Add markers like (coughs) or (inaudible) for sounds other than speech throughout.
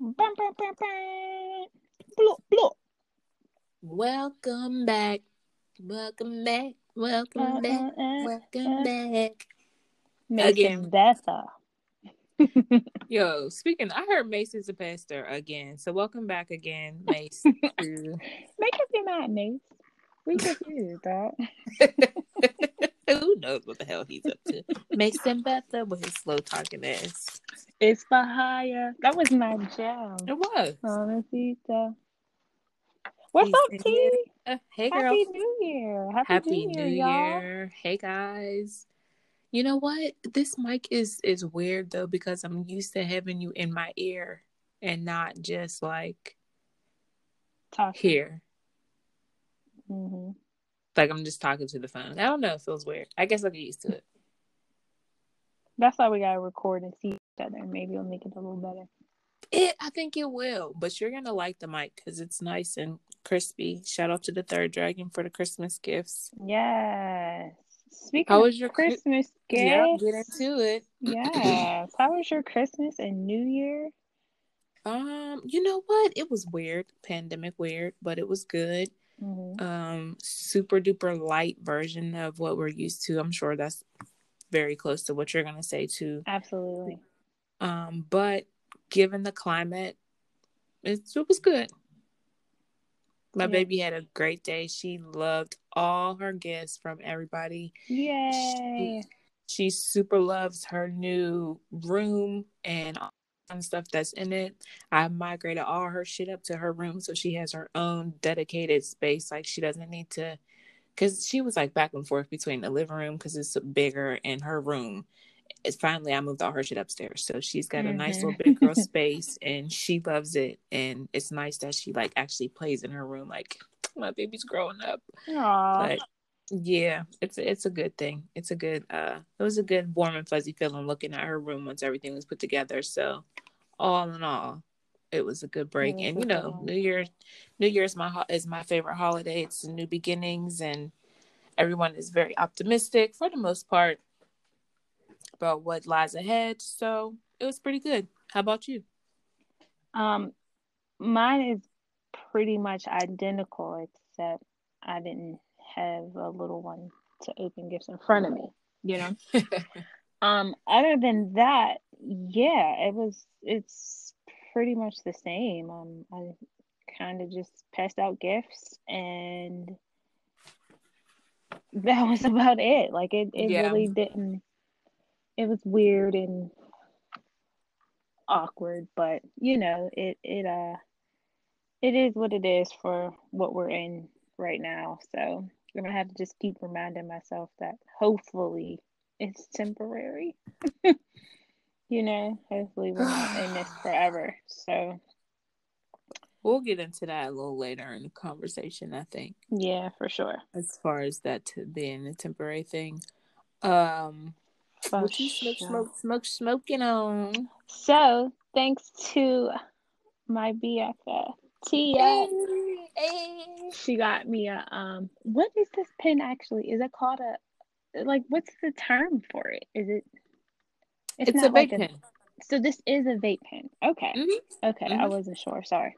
Bam, bam, bam, bam. Bloop, bloop. Welcome back. Welcome back. Welcome Uh, back. uh, uh, Welcome uh. back. Mason Again. Betha. (laughs) Yo, speaking, I heard Mase is a pastor again. So welcome back again, Mase. to- (laughs) Make us be mad, Mase. We confused, (laughs) dog. Who knows what the hell he's up to? Mason Betha with his slow talking ass. It's hire. That was my jam. It was. Mamacita. What's He's up, T? Uh, hey, girl. Happy New Year. Happy, Happy New Year, New. Year. Hey guys. You know what? This mic is is weird though because I'm used to having you in my ear and not just like Talk. here. hmm Like I'm just talking to the phone. I don't know, it feels weird. I guess I'll get used to it. That's why we gotta record and see other. Maybe it'll make it a little better. It I think it will, but you're gonna like the mic because it's nice and crispy. Shout out to the third dragon for the Christmas gifts. Yes. Speaking How was your Chri- Christmas gifts, Yeah, get into it. (clears throat) yes. How was your Christmas and New Year? Um, you know what? It was weird, pandemic weird, but it was good. Mhm. um super duper light version of what we're used to. I'm sure that's very close to what you're gonna say too. Absolutely. Um, but given the climate, it's, it was good. My Yeah. baby had a great day. She loved all her gifts from everybody. Yay. She super loves her new room and and stuff that's in it. I migrated all her shit up to her room so she has her own dedicated space. Like she doesn't need to, because she was like back and forth between the living room because it's bigger and her room. It's finally I moved all her shit upstairs, so she's got a nice little big girl (laughs) space and she loves it. And it's nice that she like actually plays in her room. Like my baby's growing up, Aw. but yeah, it's a, it's a good thing. It's a good uh it was a good warm and fuzzy feeling looking at her room once everything was put together. So all in all, it was a good break. Was And you know. New Year New Year's my is my favorite holiday. It's new beginnings and everyone is very optimistic for the most part about what lies ahead. So it was pretty good. How about you? Um, mine is pretty much identical, except I didn't have a little one to open gifts in front of me. You know. (laughs) Um, other than that, yeah, it was. It's pretty much the same. Um, I kind of just passed out gifts, and that was about it. Like it, it Yeah. really didn't. It was weird and awkward, but you know, it it uh, it is what it is for what we're in right now. So I'm gonna have to just keep reminding myself that hopefully it's temporary. (laughs) you know, hopefully we're not in this (sighs) forever. So we'll get into that a little later in the conversation, I think. yeah, for sure. as far as that being a temporary thing. Um, For what you smoke, sure. smoke, smoke, smoking on? So thanks to my BFF Tia, Hey. she got me a um. What is this pen actually? Is it called a like? What's the term for it? Is it? It's, a vape like pen. So this is a vape pen. Okay. Mhm. Okay, I Mhm. wasn't sure. Sorry.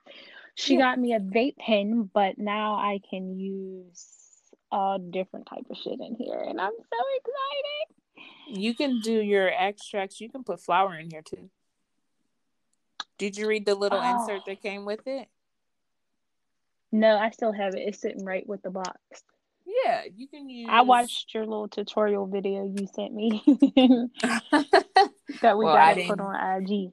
She Yeah. got me a vape pen, but now I can use all different type of shit in here, and I'm so excited. You can do your extracts. You can put flour in here too. Did you read the little Oh. insert that came with it? No, I still have it. It's sitting right with the box. Yeah, you can use. I watched your little tutorial video you sent me (laughs) that we Well, got to put on IG.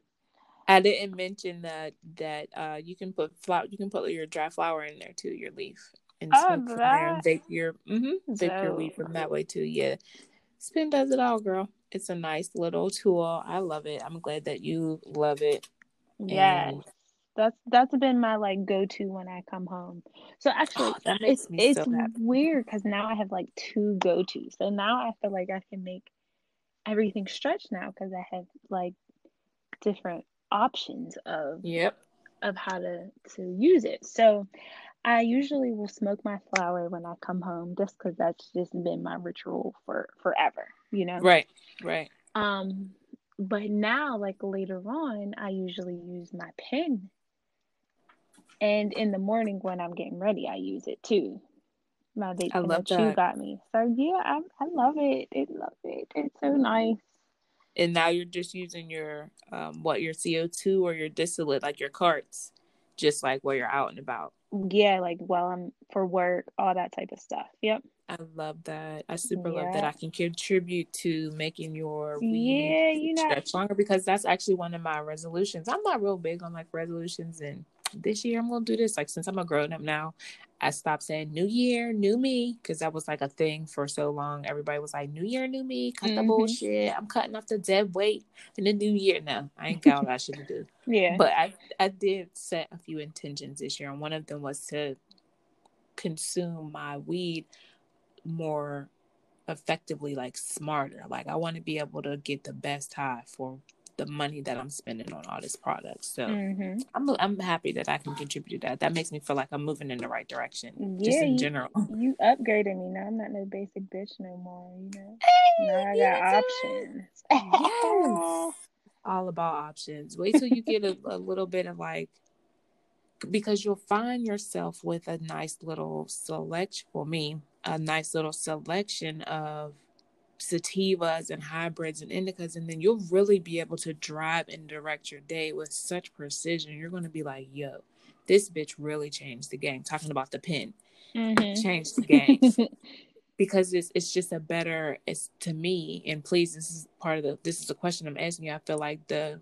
I didn't mention that that uh you can put flour. You can put your dry flour in there too. Your leaf and Oh, smoke from there and that- vape your mm-hmm, vape your weed from that way too. Yeah, Spin does it all, girl. It's a nice little tool. I love it. I'm glad that you love it. Yeah. And- That's that's been my like go to when I come home. So actually, Oh, it's me it's so weird because now I have like two go tos. So now I feel like I can make everything stretch now because I have like different options of Yep. of how to to use it. So I usually will smoke my flower when I come home just because that's just been my ritual for forever, you know. Right. Right. Um, but now, like later on, I usually use my pen. And in the morning when I'm getting ready, I use it too. My vape I love that. got me. So yeah, I I love it. I love it. It's so nice. And now you're just using your um what your CO2 or your distillate like your carts just like while you're out and about. Yeah, like while I'm for work, all that type of stuff. Yep. I love that. I super love that I can contribute to making your Yeah, you know. stretch longer because that's actually one of my resolutions. I'm not real big on like resolutions and this year I'm gonna do this. Like since I'm a grown up now, I stopped saying new year, new me, because that was like a thing for so long. Everybody was like, New year, new me, cut the Mhm. bullshit. I'm cutting off the dead weight in the new year. No, I ain't got what I should to do. (laughs) Yeah. But I I did set a few intentions this year, and one of them was to consume my weed more effectively, like smarter. Like I want to be able to get the best high for the money that I'm spending on all this product. So hmm I'm I'm happy that I can contribute to that. That makes me feel like I'm moving in the right direction, just Yeah, in you- general. (laughs) You upgraded me now. I'm not no basic bitch no more. You know. Now I got options. (laughs) Yes. All about options. Wait till you get a, a little bit of like, because you'll find yourself with a nice little selection. For me, a nice little selection of sativas and hybrids and indicas, and then you'll really be able to drive and direct your day with such precision. You're going to be like, yo, this bitch really changed the game. Talking about the pen, Mhm. changed the game (laughs) because it's it's just a better it's to me and please this is part of the this is the question i'm asking you i feel like the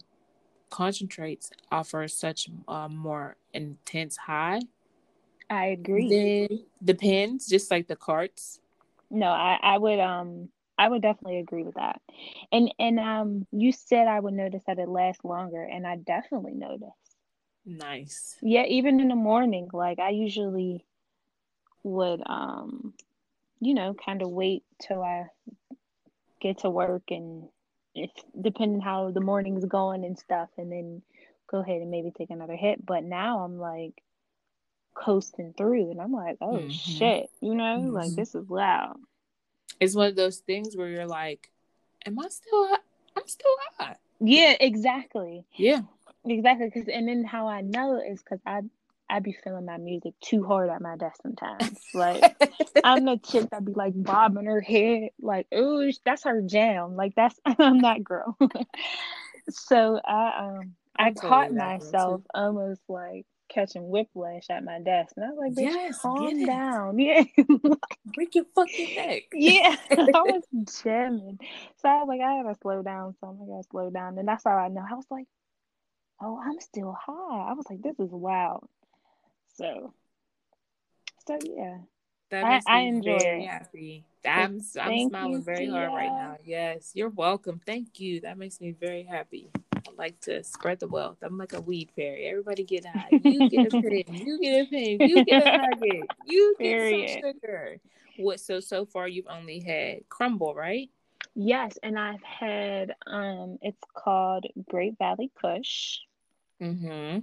concentrates offer such a more intense high I agree. the pens just like the carts No, I, I would um I would definitely agree with that. And and um you said I would notice that it lasts longer and I definitely notice. nice Yeah, even in the morning, like I usually would um you know, kind of wait till I get to work and if depending how the morning's going and stuff and then go ahead and maybe take another hit. But now I'm like coasting through and I'm like, oh Mhm. shit, you know, like Mhm. this is loud. It's one of those things where you're like am i still hot? i'm still hot Yeah, exactly. yeah Exactly, because and then how I know is because I I be feeling my music too hard at my desk sometimes. (laughs) Like I'm the chick that be like bobbing her head, like ooh, that's her jam. Like that's (laughs) I'm that girl. (laughs) so I um I I'm caught totally that girl, myself almost like catching whiplash at my desk, and I was like, bitch, Yes, calm down. (laughs) Yeah, break your fucking neck (laughs) yeah. (laughs) I was jamming, so I was like, I gotta slow down. So I gotta slow down, and that's how I know. I was like, oh, I'm still high. I was like, this is wild. So, so yeah. That I- makes me I enjoy very it. happy. I'm I'm smiling very hard right now. Yes, you're welcome. Thank you. That makes me very happy. Like to spread the wealth. I'm like a weed fairy. Everybody get high. You get a pen. You get a pen. You get a nugget. You get Period. some sugar. What? So so far you've only had crumble, right? Yes, and I've had um, it's called Great Valley Kush. Mm-hmm.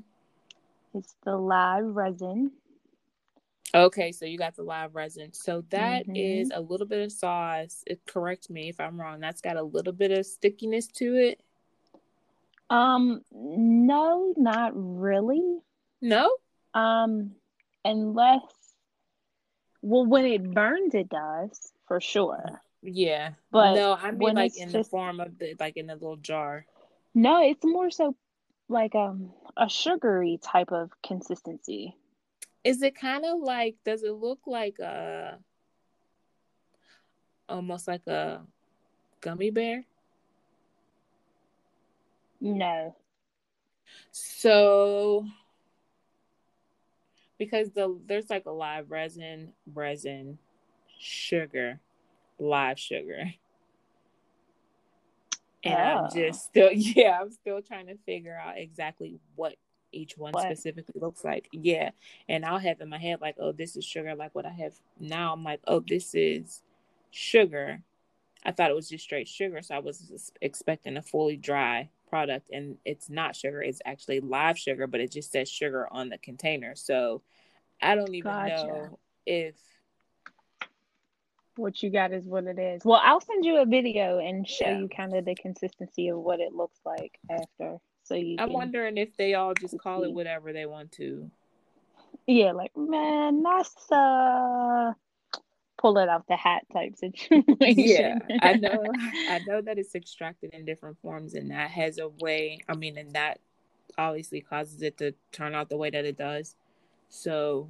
It's the live resin. Okay, so you got the live resin. So that Mhm. is a little bit of sauce. It, correct me if I'm wrong. That's got a little bit of stickiness to it. Um, no, not really. No. Um, unless, well, when it burns, it does for sure. Yeah. But no, I mean like in just- the form of the like in a little jar. No, it's more so like um a sugary type of consistency. Is it kind of like does it look like a almost like a gummy bear? No. So because the there's like a live resin, resin, sugar, live sugar. And I'm Oh. just still (laughs) yeah, I'm still trying to figure out exactly what each one What? specifically looks like. Yeah. And I'll have in my head like, oh, this is sugar, like what I have now. I'm like, oh, this is sugar. I thought it was just straight sugar, so I was expecting a fully dry product, and it's not sugar. It's actually live sugar, but it just says sugar on the container. So I don't even Gotcha. know if what you got is what it is. Well, I'll send you a video and show Yeah. you kind of the consistency of what it looks like after. So you I'm wondering if they all just call it whatever they want to. yeah, like man, that's uh pull it out the hat type situation. Yeah, I (laughs) know. I know that it's extracted in different forms, and that has a way. I mean, and that obviously causes it to turn out the way that it does. So,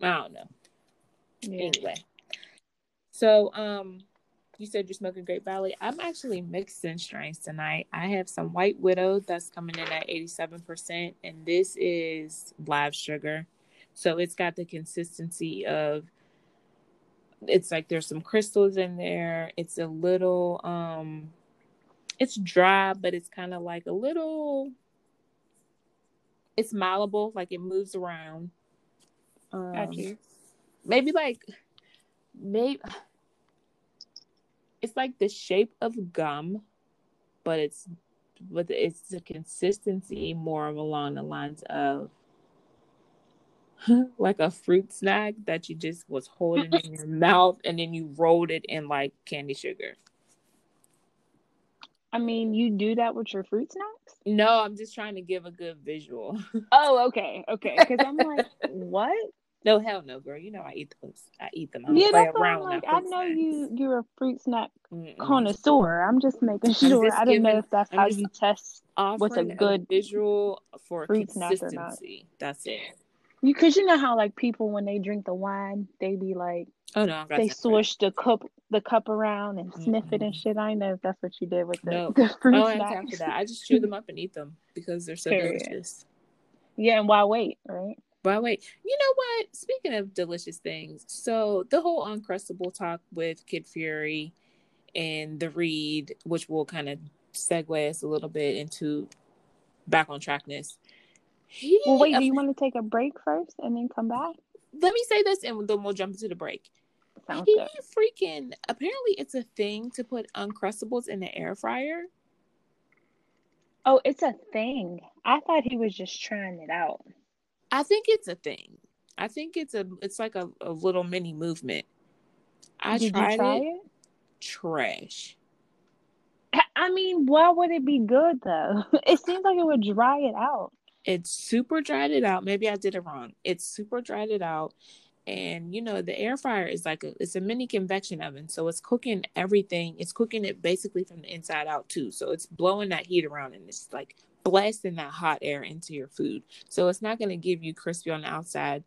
I don't know. yeah. Anyway, so um, you said you're smoking Great Valley. I'm actually mixing strains tonight. I have some White Widow that's coming in at 87%, and this is live sugar. So it's got the consistency of it's like there's some crystals in there. It's a little um it's dry, but it's kind of like a little it's malleable, like it moves around. Um, maybe like maybe it's like the shape of gum, but it's but it's the consistency more of along the lines of (laughs) like a fruit snack that you just was holding in your (laughs) mouth and then you rolled it in like candy sugar. I mean, you do that with your fruit snacks? No, I'm just trying to give a good visual. Oh, okay, okay. Because I'm like, (laughs) what? no, hell no, girl. You know I eat those. I eat them. I Yeah, that's around like. I know snacks. you. You're a fruit snack Mm-mm. connoisseur. I'm just making sure. just I don't know if that's I'm how you test what's a good visual for fruit snack or not. consistency. That's it. You. Because you know how like people when they drink the wine, they be like Oh no, they time for that. swish the cup the cup around and sniff it and shit. I know if that's what you did with the, No. (laughs) the oh, I fruit have snacks. that. I just chew them (laughs) up and eat them because they're so Period. delicious. Yeah, and why wait, right? Why wait, you know what? Speaking of delicious things, so the whole Uncrustable talk with Kid Fury and the Read, which will kind of segue us a little bit into back on trackness. He, Well, wait. Do you want to take a break first and then come back? let me say this, and then we'll jump into the break. Sounds he good. freaking apparently it's a thing to put Uncrustables in the air fryer. Oh, it's a thing. I thought he was just trying it out. I think it's a thing. I think it's a it's like a, a little mini movement. I Did tried try it. it? Trash. I mean, why would it be good though? (laughs) It seems like it would dry it out. It's super dried it out. Maybe I did it wrong. It's super dried it out. And you know, the air fryer is like a it's a mini convection oven. So it's cooking everything. It's cooking it basically from the inside out too. So it's blowing that heat around and it's like blasting that hot air into your food. So it's not gonna give you crispy on the outside,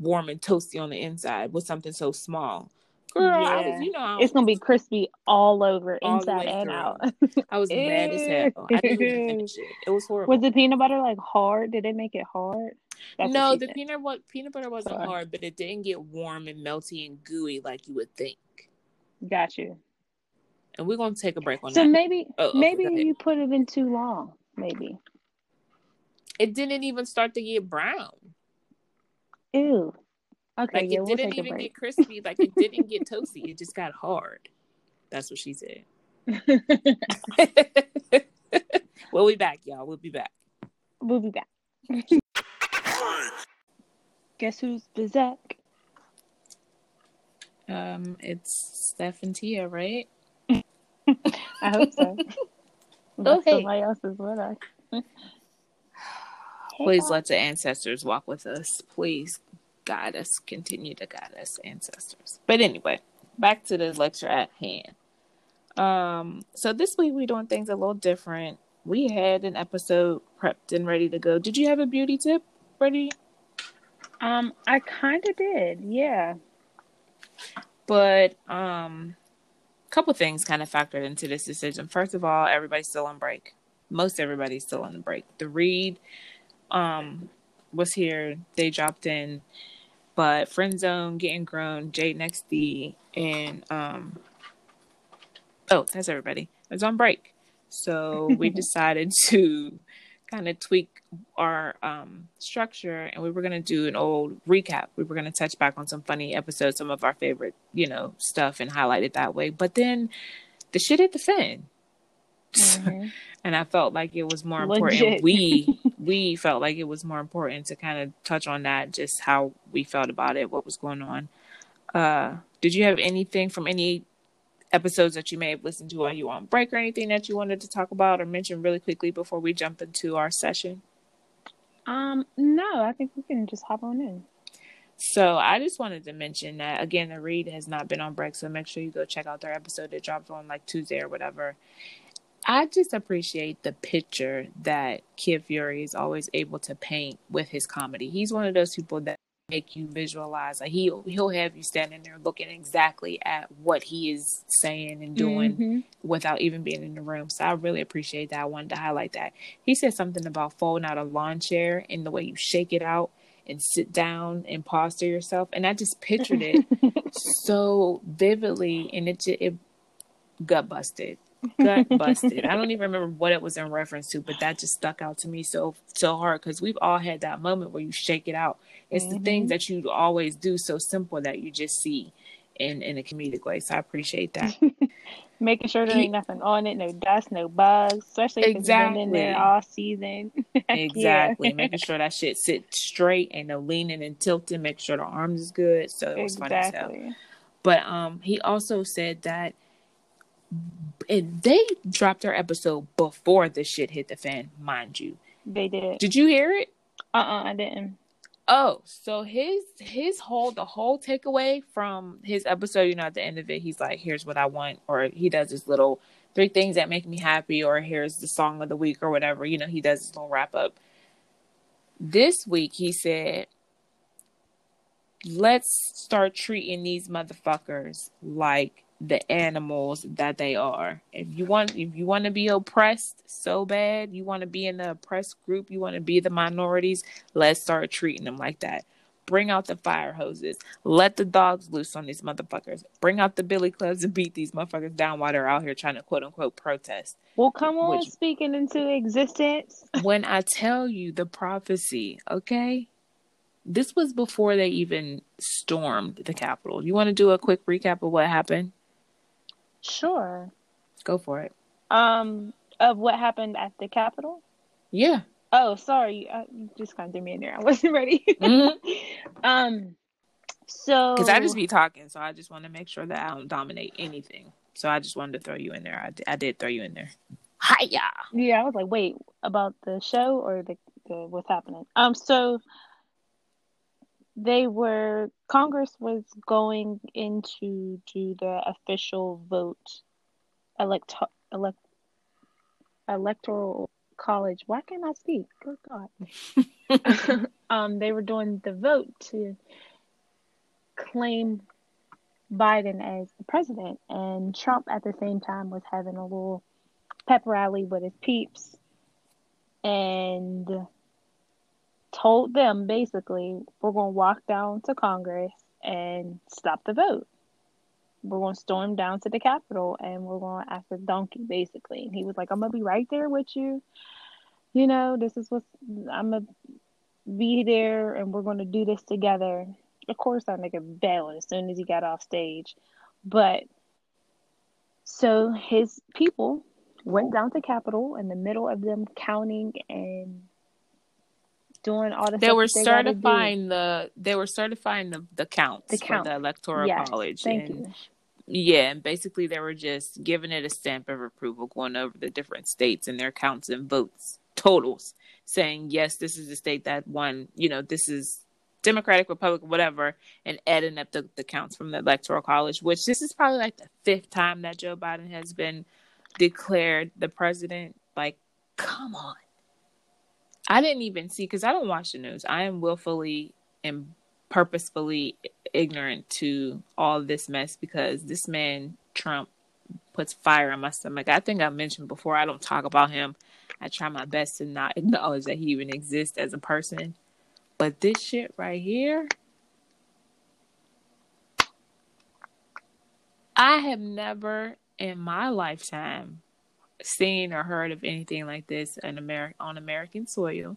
warm and toasty on the inside with something so small. Girl, Yeah. was you know It's gonna be crispy all over, All inside and out. I was mad as hell. (laughs) I didn't even finish it. It was horrible. Was the peanut butter like hard? Did it make it hard? That's no, the said. peanut what peanut butter wasn't Sorry. hard, but it didn't get warm and melty and gooey like you would think. Got you. And we're gonna take a break on So that. So maybe Oh, maybe you put it in too long. Maybe. It didn't even start to get brown. Ew. Okay, Like yeah, it we'll didn't even get crispy. Like it didn't get (laughs) toasty. It just got hard. That's what she said. (laughs) (laughs) we'll be back, y'all. We'll be back. we'll be back. Guess who's Bizak? Um, it's Steph and Tia, right? I hope so. Unless hey. Somebody else is with us. (sighs) Please let the ancestors walk with us. Please guide us. Continue to guide us, ancestors. But anyway, back to the lecture at hand. Um, so this week we're doing things a little different. We had an episode prepped and ready to go. Did you have a beauty tip ready? Um, I kind of did. Yeah. But um, a couple things kind of factored into this decision. First of all, everybody's still on break. Most everybody's still on the break. The read um was here. They dropped in, but Friend Zone, Getting Grown, Jade Next D, and um oh, that's everybody. It's on break. So we (laughs) decided to kind of tweak our um structure and we were going to do an old recap. We were going to touch back on some funny episodes, some of our favorite, you know, stuff and highlight it that way. But then the shit hit the fan. Mhm. (laughs) and I felt like it was more Legit. important. We (laughs) we felt like it was more important to kind of touch on that, just how we felt about it, what was going on. Uh, did you have anything from any episodes that you may have listened to while you were on break or anything that you wanted to talk about or mention really quickly before we jump into our session? Um, no, I think we can just hop on in. So I just wanted to mention that again, the read has not been on break, so make sure you go check out their episode. It drops on like Tuesday or whatever. I just appreciate the picture that Kid Fury is always able to paint with his comedy. He's one of those people that make you visualize. Like he'll he'll have you standing there looking exactly at what he is saying and doing mm-hmm. without even being in the room. So I really appreciate that. I wanted to highlight that. He said something about folding out a lawn chair and the way you shake it out and sit down and posture yourself. And I just pictured it (laughs) so vividly and it just, it gut busted gut busted. I don't even remember what it was in reference to, but that just stuck out to me so so hard because we've all had that moment where you shake it out. It's mm-hmm. the things mm-hmm. that you always do so simple that you just see in in a comedic way. So I appreciate that. (laughs) Making sure there ain't nothing on it, no dust, no bugs, especially if exactly. it's been in there all season. (laughs) exactly. Making sure that shit sits straight, and no leaning and tilting. Make sure the arms is good. So it was exactly. funny stuff. But um, he also said that and they dropped their episode before the shit hit the fan, mind you. They did. Did you hear it? Uh uh-uh, uh I didn't. Oh, so his his whole the whole takeaway from his episode, you know, at the end of it, he's like, "Here's what I want," or he does his little three things that make me happy, or here's the song of the week, or whatever. You know, he does his little wrap up. This week, he said, "Let's start treating these motherfuckers like the animals that they are. If you want if you want to be oppressed so bad, you want to be in the oppressed group, you want to be the minorities, let's start treating them like that. Bring out the fire hoses. Let the dogs loose on these motherfuckers. Bring out the billy clubs and beat these motherfuckers down while they're out here trying to quote unquote protest. Well, come on, Which, speaking into existence. (laughs) when I tell you the prophecy, okay? This was before they even stormed the Capitol. You want to do a quick recap of what happened? Sure. Go for it. Um, of what happened at the Capitol? Yeah. Oh, sorry. Uh, you just kind of threw me in there. I wasn't (laughs) ready. Mm-hmm. um, so because I just be talking, so I just want to make sure that I don't dominate anything. So I just wanted to throw you in there. I, d- I did throw you in there. Hiya. Yeah, Yeah, I was like, wait, about the show or the, the what's happening? Um, so they were Congress was going into do the official vote elect elect electoral college. Why can't I speak? Good God. (laughs) um, they were doing the vote to claim Biden as the president, and Trump at the same time was having a little pep rally with his peeps, and told them basically, we're going to walk down to Congress and stop the vote. We're going to storm down to the Capitol and we're going to act a donkey, basically. And he was like, I'm going to be right there with you. You know, this is what I'm going to be there and we're going to do this together. Of course, I that nigga bailed as soon as he got off stage. But so his people went down to Capitol in the middle of them counting and doing all the they were certifying the they were certifying the the counts the count. for the electoral yes, college thank and, you. yeah and basically they were just giving it a stamp of approval going over the different states and their counts and votes totals saying yes this is the state that won you know this is democratic republican whatever and adding up the, the counts from the electoral college which this is probably like the fifth time that joe biden has been declared the president like come on I didn't even see because I don't watch the news. I am willfully and purposefully ignorant to all this mess because this man Trump puts fire in my stomach. I think I mentioned before I don't talk about him. I try my best to not acknowledge that he even exists as a person. But this shit right here, I have never in my lifetime seen or heard of anything like this in America on American soil.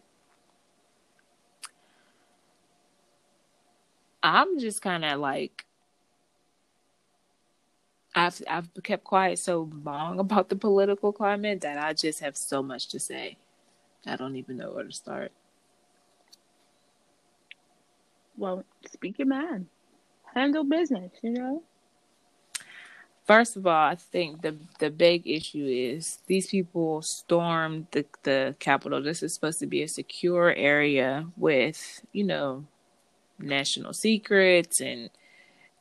I'm just kind of like I've I've kept quiet so long (laughs) about the political climate that I just have so much to say. I don't even know where to start. Well, speak your mind. handle business, you know? First of all, I think the the big issue is these people stormed the the Capitol. This is supposed to be a secure area with, you know, national secrets and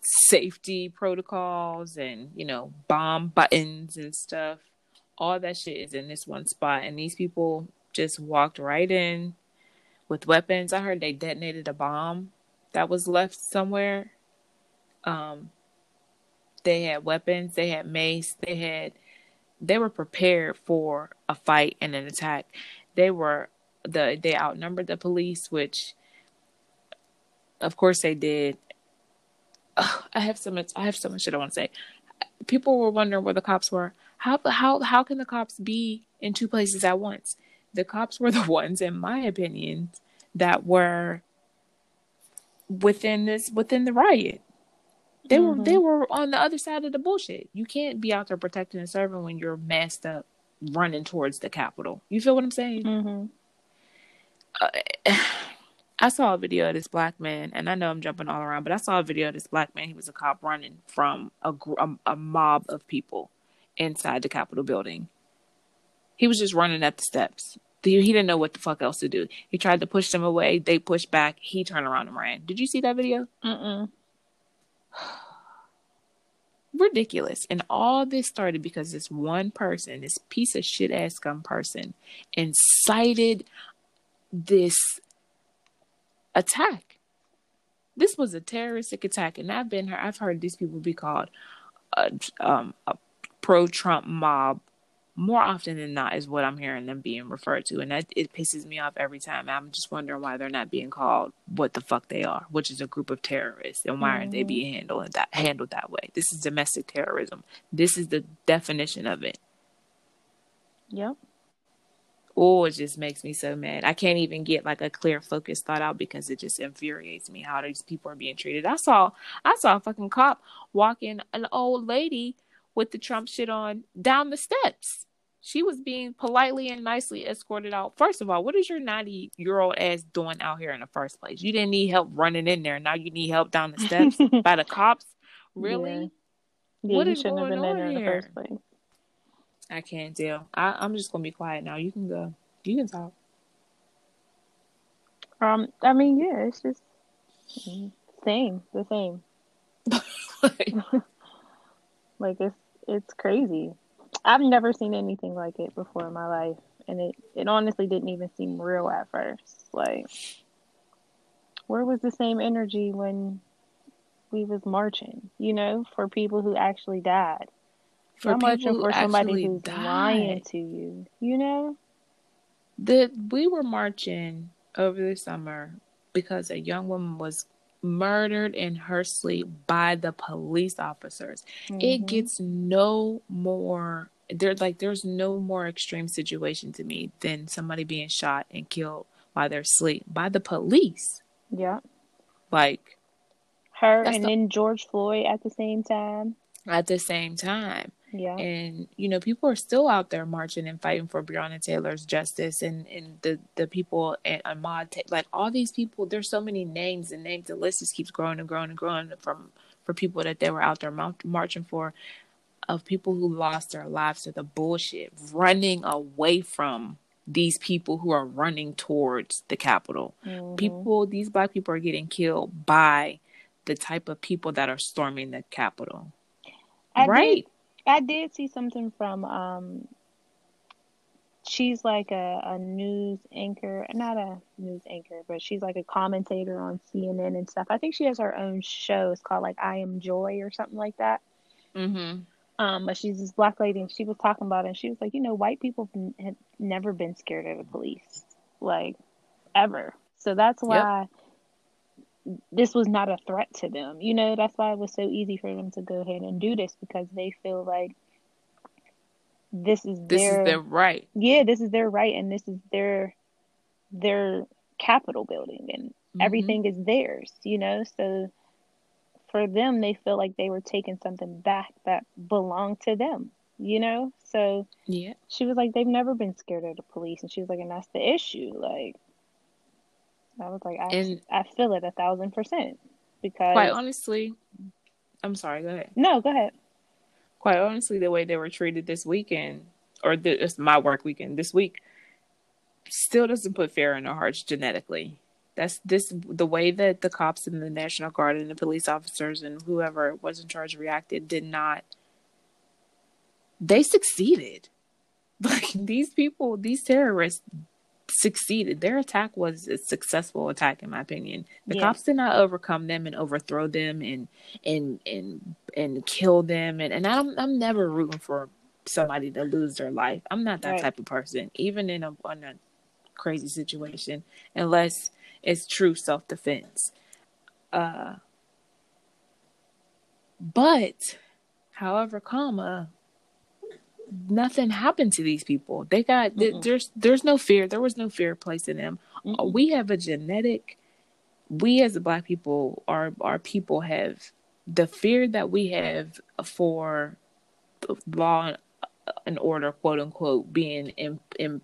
safety protocols and, you know, bomb buttons and stuff. All that shit is in this one spot and these people just walked right in with weapons. I heard they detonated a bomb that was left somewhere. Um they had weapons, they had mace, they had they were prepared for a fight and an attack. They were the they outnumbered the police, which of course they did. Ugh, (sighs) I have so much I have so much shit I want to say. People were wondering where the cops were. How how how can the cops be in two places at once? The cops were (laughs) the ones, in my opinion, that were within this within the riot. They mm-hmm. were they were on the other side of the bullshit. You can't be out there protecting and serving when you're masked up, running towards the Capitol. You feel what I'm saying? Mm-hmm. Uh, (sighs) I saw a video of this black man, and I know I'm jumping all around, but I saw a video of this black man. He was a cop running from a a, a mob of people inside the Capitol building. He was just running at the steps. He didn't know what the fuck else to do. He tried to push them away. They pushed back. He turned around and ran. Did you see that video? Mm-mm. (sighs) ridiculous. And all this started because this one person, this piece of shit ass scum person, incited this attack. This was a terroristic attack, and I've been I've heard these people be called a, um, a pro Trump mob more often than not is what I'm hearing them being referred to, and that it pisses me off every time. I'm just wondering why they're not being called what the fuck they are, which is a group of terrorists, and why aren't they mm-hmm. being handled that handled that way? This is domestic terrorism. This is the definition of it. Yep. Oh, it just makes me so mad. I can't even get like a clear focus thought out because it just infuriates me how these people are being treated. I saw I saw a fucking cop walking an old lady with the Trump shit on down the steps she was being politely and nicely escorted out. First of all, what is your 90 year old ass doing out here in the first place? You didn't need help running in there. Now you need help down the steps (laughs) by the cops. Really? Yeah. yeah what is going on here? the first place? I can't deal. I, I'm just gonna be quiet now. You can go. You can talk. Um, I mean, yeah, it's just same, the same. (laughs) (laughs) like it's it's crazy. I've never seen anything like it before in my life, and it it honestly didn't even seem real at first. Like, where was the same energy when we was marching? You know, for people who actually died. For Not marching for somebody who's died. lying to you. You know. The we were marching over the summer because a young woman was murdered in her sleep by the police officers. Mm-hmm. It gets no more there like there's no more extreme situation to me than somebody being shot and killed while they're asleep by the police. Yeah. Like her and the, then George Floyd at the same time. At the same time. Yeah. And you know, people are still out there marching and fighting for Breonna Taylor's justice and and the the people and Ahmaud like all these people. There's so many names and names. The list just keeps growing and growing and growing from for people that they were out there marching for, of people who lost their lives to the bullshit, running away from these people who are running towards the Capitol. Mm-hmm. People, these black people are getting killed by the type of people that are storming the Capitol. I right. Did, I did see something from um she's like a, a news anchor not a news anchor but she's like a commentator on cnn and stuff. I think she has her own show. It's called like i am joy or something like that. Mm-hmm. um but she's this black lady and she was talking about it and she was like you know white people have never been scared of the police like ever. So that's why yep this was not a threat to them. You know, that's why it was so easy for them to go ahead and do this because they feel like this is this their, is their right. Yeah, this is their right, and this is their their Capitol building, and mm-hmm. everything is theirs. You know, so for them, they feel like they were taking something back that belonged to them. You know, so yeah, she was like, they've never been scared of the police, and she was like, and that's the issue, like I was like, I, and, I feel it a thousand percent. because quite honestly, I'm sorry. Go ahead. No, go ahead. Quite honestly, the way they were treated this weekend, or this my work weekend this week, still doesn't put fear in their hearts genetically. That's this the way that the cops and the National Guard and the police officers and whoever was in charge reacted did not. They succeeded. (laughs) Like these people, these terrorists succeeded. Their attack was a successful attack, in my opinion. The yeah. cops did not overcome them and overthrow them and and and and kill them. And and I'm I'm never rooting for somebody to lose their life. I'm not that right. type of person, even in a, in a crazy situation, unless it's true self defense. Uh, but, however, comma, nothing happened to these people. They got Mm-mm. there's there's no fear. There was no fear placed in them. Uh, Mm-mm. We have a genetic. We as the black people, our our people have the fear that we have for law and order, quote unquote, being in, in,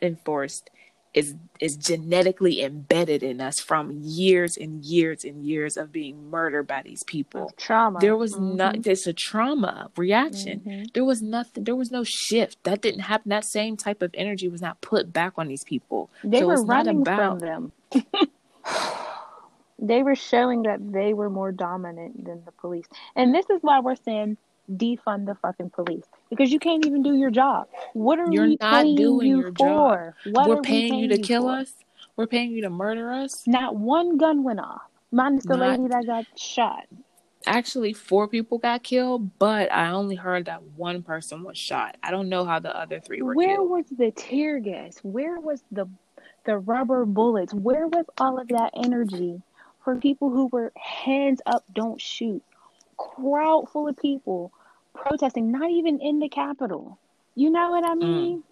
enforced is is genetically embedded in us from years and years and years of being murdered by these people. Trauma. There was mm-hmm. not there's a trauma reaction. Mm-hmm. There was nothing there was no shift. That didn't happen. That same type of energy was not put back on these people. They so were running about... from them. (sighs) they were showing that they were more dominant than the police. And this is why we're saying defund the fucking police because you can't even do your job. What are You're we not paying doing you your for? Job. What We're paying, we paying, you to you kill for? us. We're paying you to murder us. Not one gun went off. Minus the not, lady that got shot. Actually, four people got killed, but I only heard that one person was shot. I don't know how the other three were. Where killed. was the tear gas? Where was the the rubber bullets? Where was all of that energy for people who were hands up, don't shoot? Crowd full of people protesting, not even in the Capitol. You know what I mm. mean? Mm.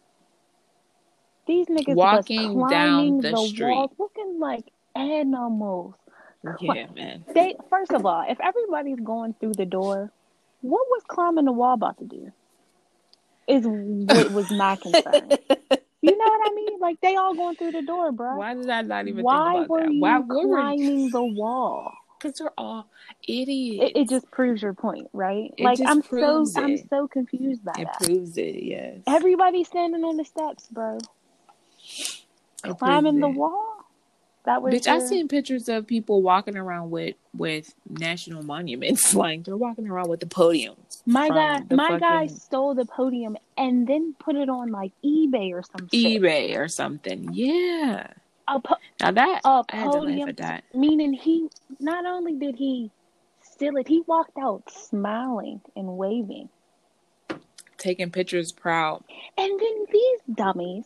These niggas walking was down the, the street, walls, looking like animals. Yeah, man. They first of all, if everybody's going through the door, what was climbing the wall about to do? Is what was my (laughs) concern. you know what I mean? Like they all going through the door, bro. Why did I not even Why think about were that? You Why climbing the wall? Because they're all idiots. It, it, just proves your point, right? It like I'm so it. I'm so confused by it that. It proves it, yes. Everybody standing on the steps, bro. Climbing the wall. That was Bitch, your... I seen pictures of people walking around with with national monuments. (laughs) Like they're walking around with the podium. My guy, my fucking... guy stole the podium and then put it on like eBay or something. eBay or something. Yeah a po- now that a podium, that. meaning he not only did he steal it, he walked out smiling and waving, taking pictures, proud. And then these dummies,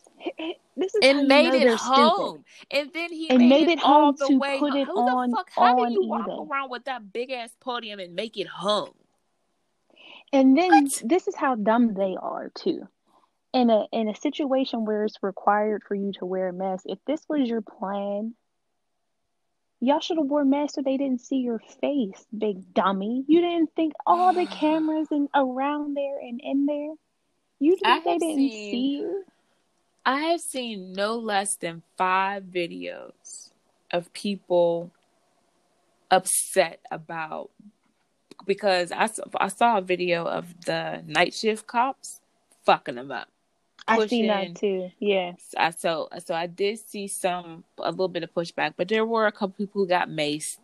this is and made it home, stupid. and then he and made, made it, home all the to way. Put it Who on, the fuck? How do you walk eBay. around with that big ass podium and make it home? And then what? this is how dumb they are too in a in a situation where it's required for you to wear a mask, if this was your plan, y'all should have worn masks so they didn't see your face, big dummy. You didn't think all the (sighs) cameras and around there and in there. You didn't they didn't seen, see you. I have seen no less than five videos of people upset about because I, I saw a video of the night shift cops fucking them up. I see that too. Yes. I so so I did see some a little bit of pushback, but there were a couple people who got maced,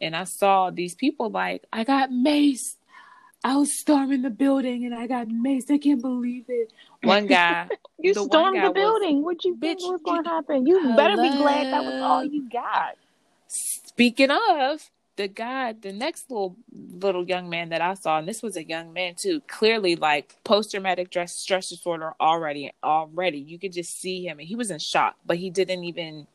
and I saw these people like I got maced. I was storming the building and I got maced. I can't believe it. One guy, (laughs) you stormed the building. what you bitch, think was going to happen? You hello. better be glad that was all you got. Speaking of, the guy, the next little little young man that I saw, and this was a young man too, clearly like post traumatic stress disorder already. Already, you could just see him, and he was in shock, but he didn't even.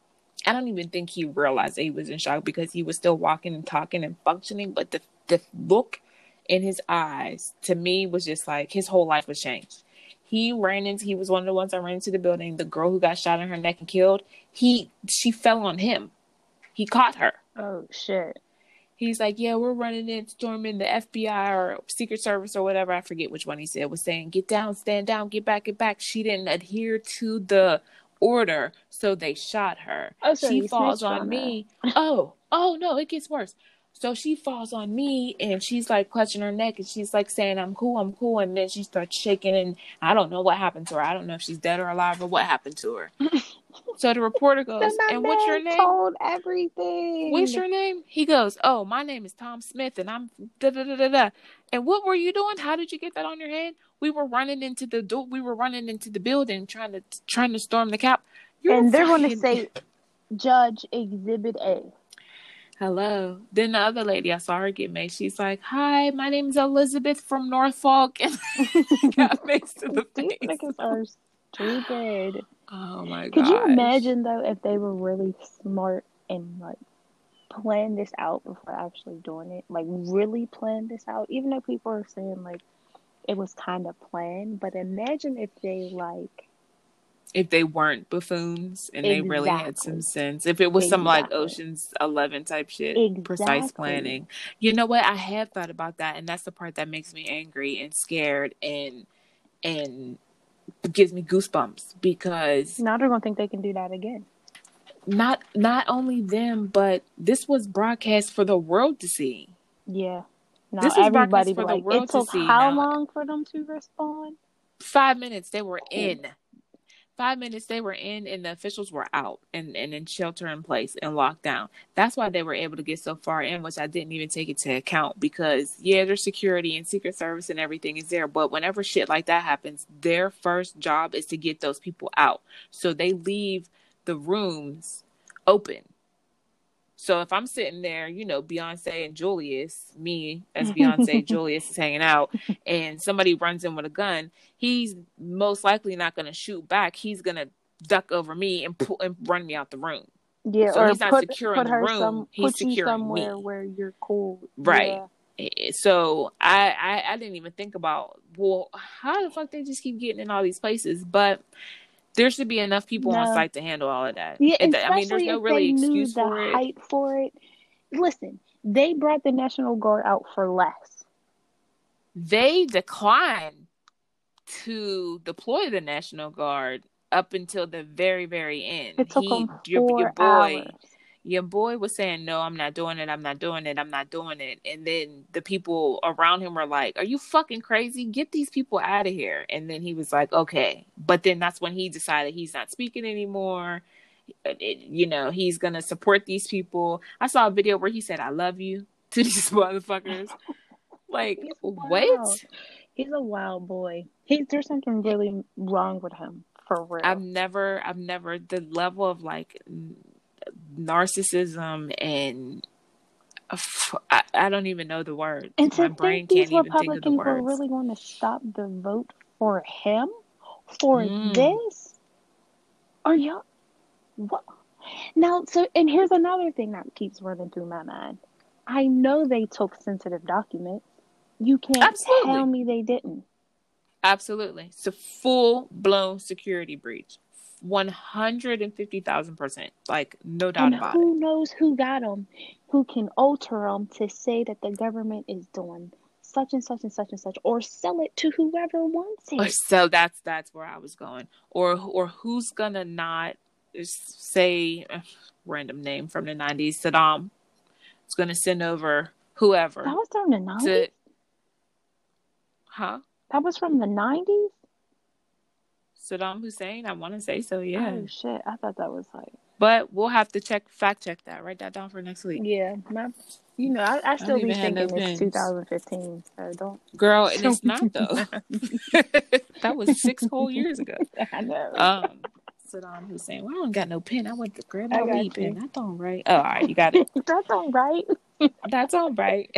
I don't even think he realized that he was in shock because he was still walking and talking and functioning. But the the look in his eyes to me was just like his whole life was changed. He ran into he was one of the ones that ran into the building. The girl who got shot in her neck and killed, he she fell on him. He caught her. Oh shit he's like, yeah, we're running in, storming the FBI or Secret Service or whatever. I forget which one he said was saying, get down, stand down, get back, get back. She didn't adhere to the order, so they shot her. Oh, so she falls on, on me. (laughs) oh, oh no, it gets worse. So she falls on me and she's like clutching her neck and she's like saying, I'm cool, I'm cool. And then she starts shaking and I don't know what happened to her. I don't know if she's dead or alive or what happened to her. (laughs) so the reporter goes, And what's your name? Told everything. What's your name? He goes, Oh, my name is Tom Smith and I'm da da da da da. And what were you doing? How did you get that on your head? We were running into the door. We were running into the building trying to trying to storm the cap. You're and they're going to say, Judge Exhibit A hello. Then the other lady, I saw her get made. She's like, "Hi, my name is Elizabeth from Norfolk," (laughs) and (laughs) got mixed to the (laughs) face. These niggas are stupid. Oh my god! Could you imagine though if they were really smart and like plan this out before actually doing it? Like really plan this out, even though people are saying like it was kind of planned. But imagine if they like if they weren't buffoons and exactly. they really had some sense. If it was exactly. some like Ocean's Eleven type shit, exactly. precise planning. You know what? I have thought about that, and that's the part that makes me angry and scared and and gives me goosebumps because now they're gonna think they can do that again. Not not only them, but this was broadcast for the world to see. Yeah. Now this was everybody for like, the world it took to see. How now, long for them to respond? Five minutes. They were in five minutes they were in and the officials were out and, and in shelter in place and lockdown. That's why they were able to get so far in, which I didn't even take into account because yeah, their security and secret service and everything is there. But whenever shit like that happens, their first job is to get those people out. So they leave the rooms open so if I'm sitting there, you know, Beyonce and Julius, me as (laughs) Beyonce, Julius is hanging out, and somebody runs in with a gun, he's most likely not going to shoot back. He's going to duck over me and pull and run me out the room. Yeah, so or he's not put, securing put the room. Some, he's securing somewhere me. where you're cool. Right. Yeah. Eh, so I, I I didn't even think about well how the fuck they just keep getting in all these places, but there should be enough people no. on site to handle all of that. Yeah, and I mean, there's no really excuse for it. Hype for it. Listen, they brought the National Guard out for less. They declined to deploy the National Guard up until the very, very end. It took he, them four your, your boy, hours your boy was saying, No, I'm not doing it, I'm not doing it, I'm not doing it. And then the people around him were like, Are you fucking crazy? Get these people out of here. And then he was like, Okay. But then that's when he decided he's not speaking anymore. It, you know, he's gonna support these people. I saw a video where he said, I love you (laughs) to these motherfuckers. Like, what? He's a wild boy. He's there's something really wrong with him for real. I've never, I've never the level of like narcissism and I, I don't even know the word. And My brain can't even Republicans think of the words. Were really going to stop the vote for him for mm. this? Are y'all what? Now, so and here's another thing that keeps running through my mind. I know they took sensitive documents. You can't Absolutely. tell me they didn't. Absolutely. It's a full blown security breach. 150,000%. Like, no doubt and about who it. Who knows who got them? Who can alter them to say that the government is doing such and such and such and such or sell it to whoever wants it. So that's that's where I was going. Or or who's to not say random name from the 90s Saddam is to send over whoever. That was from the 90s. To, huh? That was from the 90s? Saddam Hussein? I want to say so. Yeah. Oh shit! I thought that was like. But we'll have to check, fact check that. Write that down for next week. Yeah, my, you know, I, I still I be thinking it's 2015. So don't. Girl, and it's not though. (laughs) that was six whole years ago. (laughs) I know. Um, Saddam Hussein. Well, I don't got no pen. I went to grab my weed pen. That's all right. Oh, all right, you got it. (laughs) That's all right. That's all right.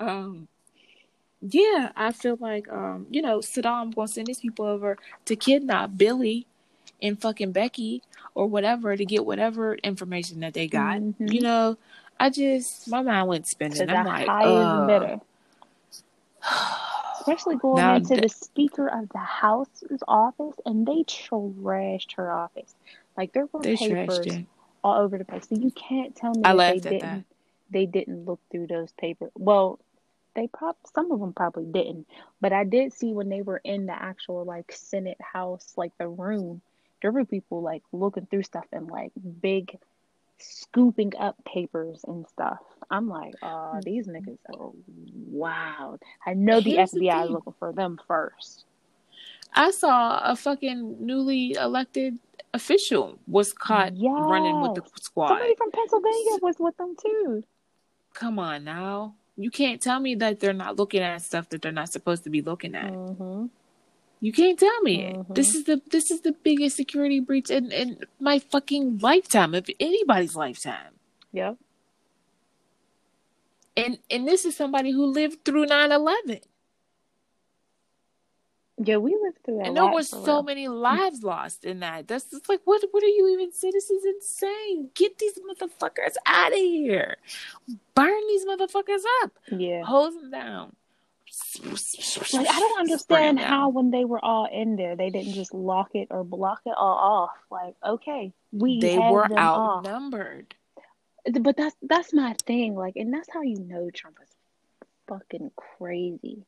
um, yeah, I feel like um, you know, Saddam gonna send these people over to kidnap Billy and fucking Becky or whatever to get whatever information that they got. Mm-hmm. You know, I just my mind went spinning. I'm like, uh, better. (sighs) Especially going now, into th- the Speaker of the House's office, and they trashed her office. Like there were papers all over the place. So you can't tell me I they didn't. That. They didn't look through those papers. Well, they prob some of them probably didn't but i did see when they were in the actual like senate house like the room there were people like looking through stuff and like big scooping up papers and stuff. I'm like, oh, these niggas are wild. I know the Here's the FBI is looking for them first. I saw a fucking newly elected official was caught running with the squad. Somebody from Pennsylvania was with them too. Come on now. You can't tell me that they're not looking at stuff that they're not supposed to be looking at. Mm-hmm. You can't tell me it. Mhm. This is the this is the biggest security breach in, in my fucking lifetime, of anybody's lifetime. Yep. And and this is somebody who lived through 9-11. Yeah, we lived through that. And there was so many lives lost in that. That's just like what what are you even saying? This is insane. Get these motherfuckers out of here. Burn these motherfuckers up. Yeah. Hose them down. Like I don't understand how when they were all in there, they didn't just lock it or block it all off. Like, okay, we they were them off. outnumbered. But that's that's my thing. Like, and that's how you know Trump is fucking crazy.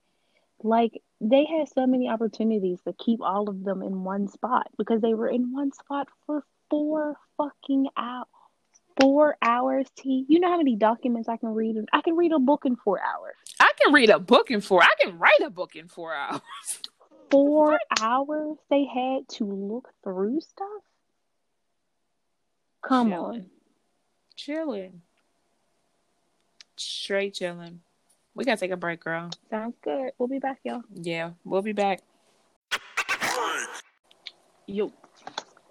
Like, they had so many opportunities to keep all of them in one spot because they were in one spot for four fucking hours. Four hours, T. You know how many documents I can read? I can read a book in four hours. I can read a book in four. I can write a book in four hours. (laughs) Four hours they had to look through stuff. Come Chilling. on. Chilling. Straight chilling. We gotta take a break, girl. Sounds good. We'll be back, y'all. Yeah, we'll be back. Yo.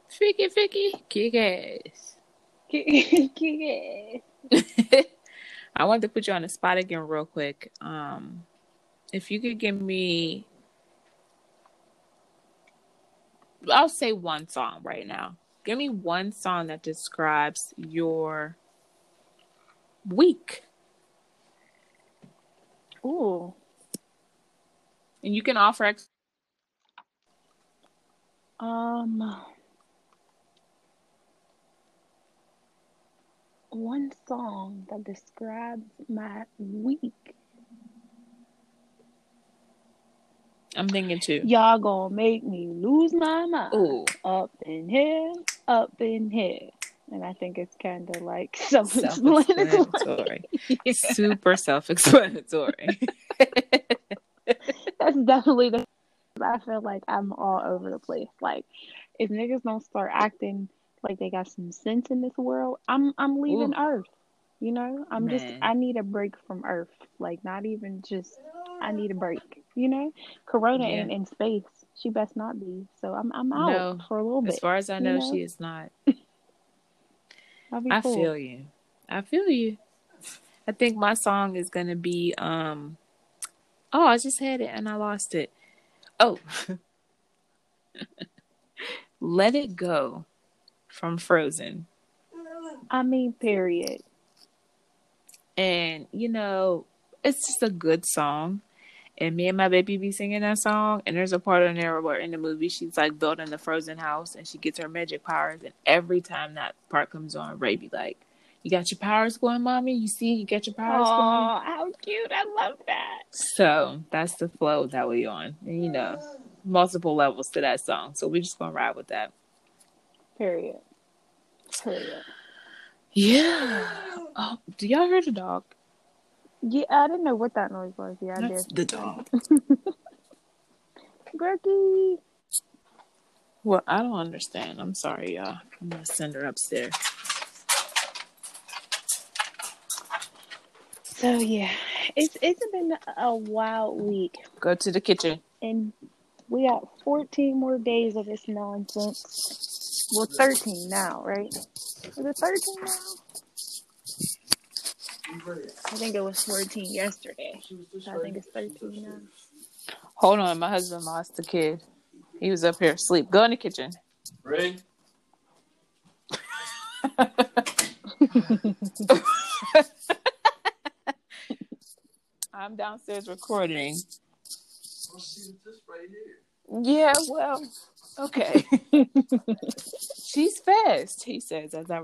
Ficky, ficky, kick ass. (laughs) yeah. (laughs) I wanted to put you on the spot again, real quick. Um, if you could give me, I'll say one song right now. Give me one song that describes your week, Ooh. and you can offer. Ex- Um. One song that describes my week. I'm thinking too. Y'all gonna make me lose my mind. Ooh, Up in here, up in here. And I think it's kind of like (laughs) self-explanatory. self-explanatory. Super self-explanatory. (laughs) That's definitely the. I feel like I'm all over the place. Like, if niggas don't start acting like they got some sense in this world, I'm I'm leaving Earth. You know, I'm just I need a break from Earth. Like, not even just I need a break. You know, Corona Yeah. ain't in space. She best not be. So I'm I'm out No. for a little bit. as far as I know, know? she is not. (laughs) I cool. feel you. I feel you. I think my song is gonna be um oh I just had it and I lost it. Oh (laughs) Let It Go from Frozen. I mean, period. And you know, it's just a good song. And me and my baby be singing that song. And there's a part in there where in the movie she's like building the frozen house and she gets her magic powers. And every time that part comes on, Ray be like, You got your powers going, mommy? You see, you got your powers going. Oh, how cute! I love that. So that's the flow that we on. And you know, multiple levels to that song. So we're just gonna ride with that. Period. Period. Yeah. Oh, do y'all hear the dog? Yeah, I didn't know what that noise was. Yeah, I That's did. the dog. (laughs) Gurky. Well, I don't understand. I'm sorry, y'all. I'm gonna send her upstairs. So yeah, it's it's been a wild week, Go to the kitchen. and we got 14 more days of this nonsense. Well, 13 now, right? Is it 13 now? I think it was 14 yesterday. I think it's 13 now. Hold on, my husband lost the kid. He was up here asleep. Go in the kitchen. Ray, (laughs) I'm downstairs recording. I'll see right. Yeah, well, okay. (laughs) She's fast, he says as I.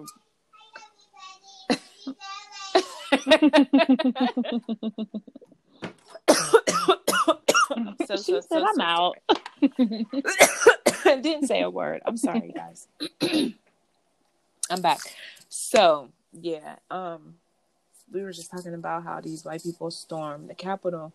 so, she so, said, so, "I'm so out." (laughs) (laughs) Didn't say a word. I'm sorry, guys. (clears throat) I'm back. So yeah, um, we were just talking about how these white people stormed the Capitol,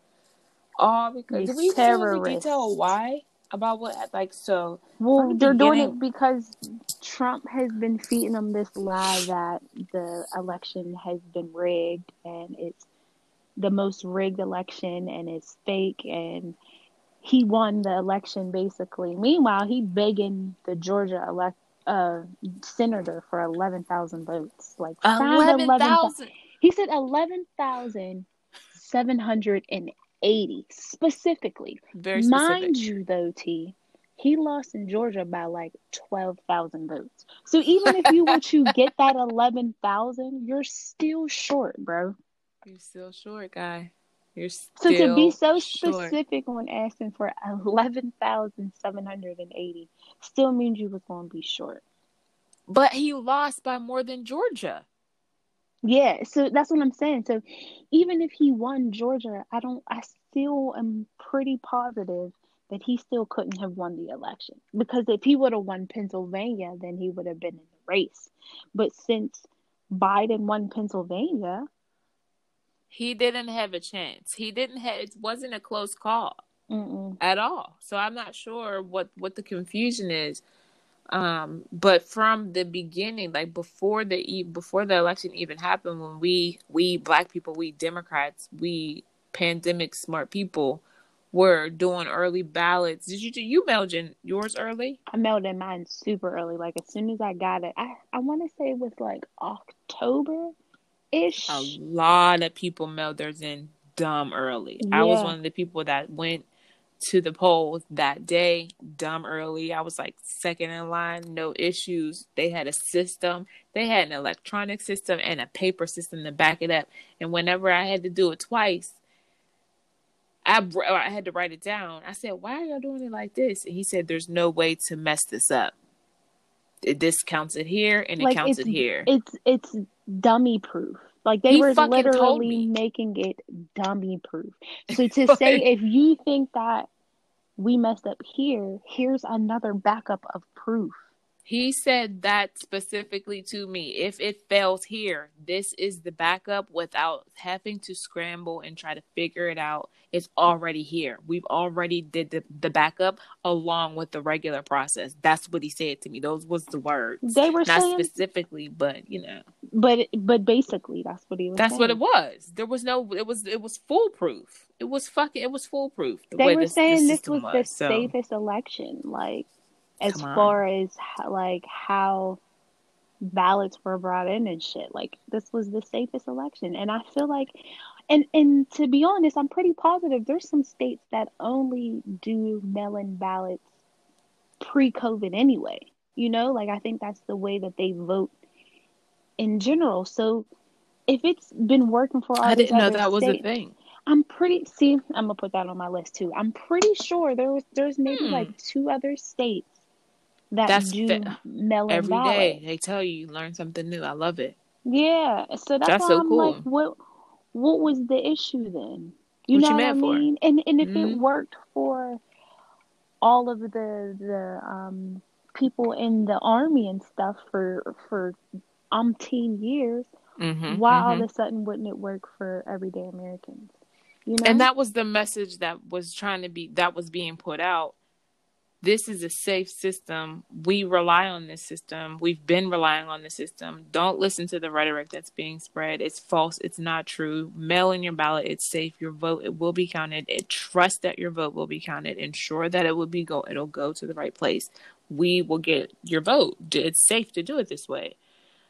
all because These did we terrorists. detail why about what like so Well, the they're doing it because Trump has been feeding them this lie that the election has been rigged and it's the most rigged election and it's fake and he won the election basically. Meanwhile, he begging the Georgia elect uh senator for 11,000 votes. Like eleven 11,000 thousand. He said 11,780 specifically. Very Mind you, though, T, he lost in Georgia by like 12,000 votes. So even if you were to get (laughs) that 11,000, you're still short, bro. You're still short, guy. You're still So to be so short. specific on asking for 11,780 still means you was going to be short. But he lost by more than Georgia. Yeah, so that's what I'm saying. So even if he won Georgia, I don't I still am pretty positive that he still couldn't have won the election. Because if he would have won Pennsylvania, then he would have been in the race. But since Biden won Pennsylvania, He didn't have a chance. He didn't have. It wasn't a close call. mm-mm. at all. So I'm not sure what what the confusion is. Um, but from the beginning, like before the before the election even happened, when we we black people, we Democrats, we pandemic smart people were doing early ballots. Did you do you mailed in yours early? I mailed in mine super early. Like as soon as I got it, I, I want to say it was like October ish. A lot of people mailed theirs in dumb early. I was one of the people that went to the polls that day dumb early. I was like second in line, no issues. They had a system. They had an electronic system and a paper system to back it up. And whenever I had to do it twice, I I had to write it down. I said, "Why are y'all doing it like this?" And he said, "There's no way to mess this up. It- This counts it here and it Like, counts it here." It's it's dummy proof. Like they He were literally making it dummy proof. So to (laughs) say if you think that we messed up here, here's another backup of proof. He said that specifically to me. If it fails here, this is the backup without having to scramble and try to figure it out. It's already here. We've already did the, the backup along with the regular process. That's what he said to me. Those was the words. They were Not saying, specifically, but you know. but but basically that's what he was. That's saying. what it was. There was no it was it was foolproof. It was fucking it was foolproof. The They way were this, saying this system was the so. safest election, like as far as how, like how ballots were brought in and shit. Like this was the safest election, and I feel like, and and to be honest, I'm pretty positive there's some states that only do mail-in ballots pre-COVID anyway. You know, like I think that's the way that they vote in general. So if it's been working for all I didn't know that was a thing. I'm pretty see, I'm gonna put that on my list too. I'm pretty sure there was there's maybe Hmm. like two other states that That's do fa- in Every day they tell you you learn something new. I love it. Yeah. So that's, That's why so I'm cool. like, what what was the issue then? You What know you what I mad for? mean? And and if it Mhm. worked for all of the the um people in the army and stuff for for umpteen years, Mm-hmm, why all of a sudden wouldn't it work for everyday Americans? You know? And that was the message that was trying to be that was being put out. This is a safe system. We rely on this system. We've been relying on the system. Don't listen to the rhetoric that's being spread. It's false. It's not true. Mail in your ballot. It's safe. Your vote it will be counted. It, trust that your vote will be counted. Ensure that it will be go. It'll go to the right place. We will get your vote. It's safe to do it this way.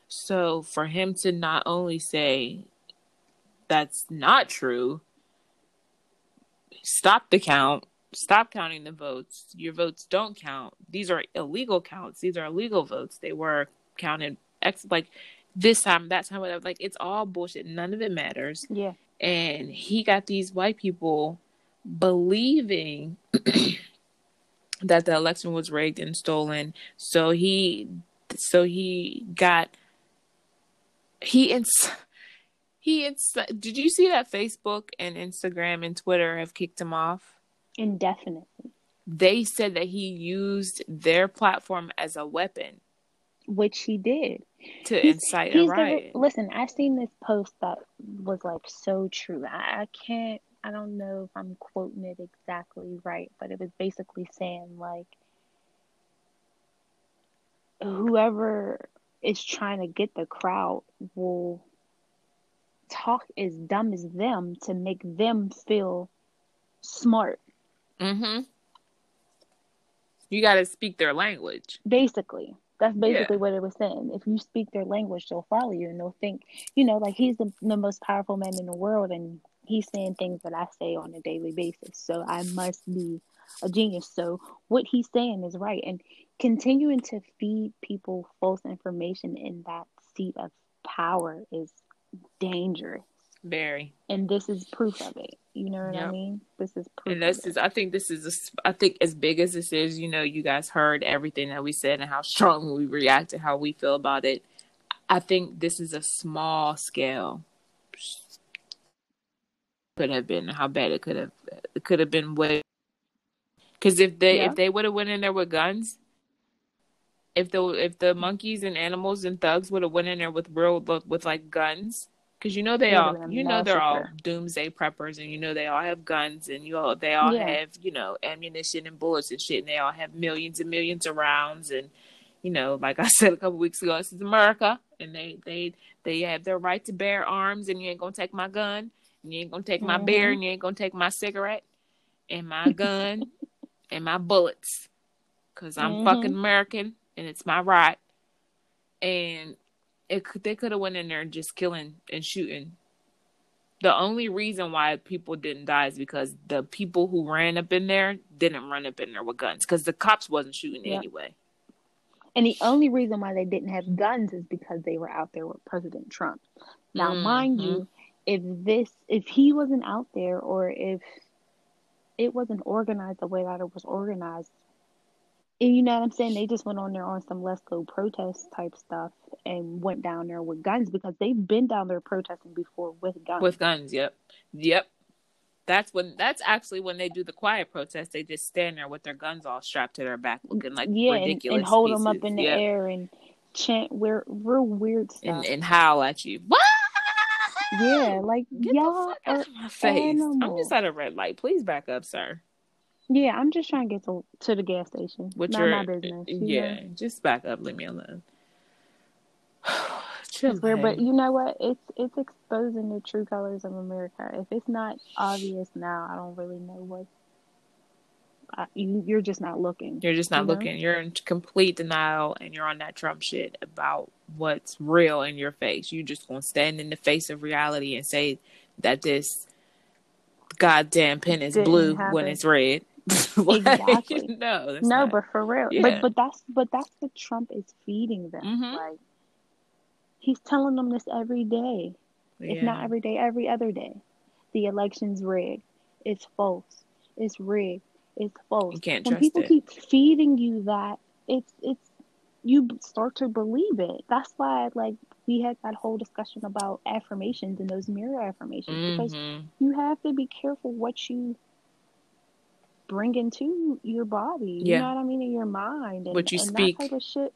So for him to not only say that's not true, stop the count, stop counting the votes. Your votes don't count. These are illegal counts. These are illegal votes. They were counted ex like this time, that time, whatever. Like it's all bullshit. None of it matters. yeah. And he got these white people believing (clears throat) that the election was rigged and stolen. So he, so he got he ins he ins did you see that Facebook and Instagram and Twitter have kicked him off? Indefinitely. They said that he used their platform as a weapon. which he did. to He's, incite a he's the, listen. I've seen this post that was like so true. I, I can't. I don't know if I'm quoting it exactly right, but it was basically saying like whoever is trying to get the crowd will talk as dumb as them to make them feel smart. Mm-hmm. You got to speak their language. Basically, that's basically Yeah. what it was saying. If you speak their language, they'll follow you and they'll think, you know, like he's the, the most powerful man in the world and he's saying things that I say on a daily basis. So I must be a genius. So what he's saying is right. And continuing to feed people false information in that seat of power is dangerous. Very. And this is proof of it. You know what I mean? This is proof. And this is. I think this is, a I think as big as this is, you know, you guys heard everything that we said and how (laughs) strong we react and how we feel about it. I think this is a small scale. Could have been how bad it could have. It could have been way. Because if they Yeah. if they would have went in there with guns, if the if the monkeys and animals and thugs would have went in there with real with like guns, because you know they all you know they're all doomsday preppers and you know they all have guns and you all they all Yeah. have you know ammunition and bullets and shit and they all have millions and millions of rounds and you know like I (laughs) said a couple weeks ago this is America and they they they have their right to bear arms and you ain't gonna take my gun and you ain't gonna take my beer Mhm. and you ain't gonna take my cigarette and my (laughs) gun and my bullets because I'm Mhm. fucking American and it's my right. And it could, they could have went in there just killing and shooting. The only reason why people didn't die is because the people who ran up in there didn't run up in there with guns because the cops wasn't shooting Yeah. anyway. And the only reason why they didn't have guns is because they were out there with President Trump. Now, mind Mhm. you, if this, if he wasn't out there, or if it wasn't organized the way that it was organized, and you know what I'm saying? They just went on there on some let's go protest type stuff and went down there with guns because they've been down there protesting before with guns. With guns, yep, yep. That's when. That's actually when they do the quiet protest. They just stand there with their guns all strapped to their back, looking like yeah, ridiculous and hold them up in the Yep. air and chant weird, real weird stuff. and and howl at you. What? yeah, like Get y'all the fuck out are of my face. I'm just at a red light. Please back up, sir. Yeah, I'm just trying to get to to the gas station. With Not your my business. yeah, know? just back up. Leave me alone. (sighs) Chill, but you know what? It's it's exposing the true colors of America. If it's not obvious now, I don't really know what. I, you, you're just not looking. You're just not you know? looking. You're in complete denial, and you're on that Trump shit about what's real in your face. You just gonna stand in the face of reality and say that this goddamn pen is Didn't blue happen. when it's red. (laughs) (laughs) Like, Exactly. (laughs) no, no, not- but for real. Yeah. But but that's but that's what Trump is feeding them. Mhm. Like he's telling them this every day. If not every day, every other day. The election's rigged. It's false. It's rigged. It's false. You can't when people it. keep feeding you that, it's it's you start to believe it. That's why like we had that whole discussion about affirmations and those mirror affirmations because Mhm. you have to be careful what you bring into your body. Yeah. You know what I mean? In your mind. And, What you and speak. That type of shit.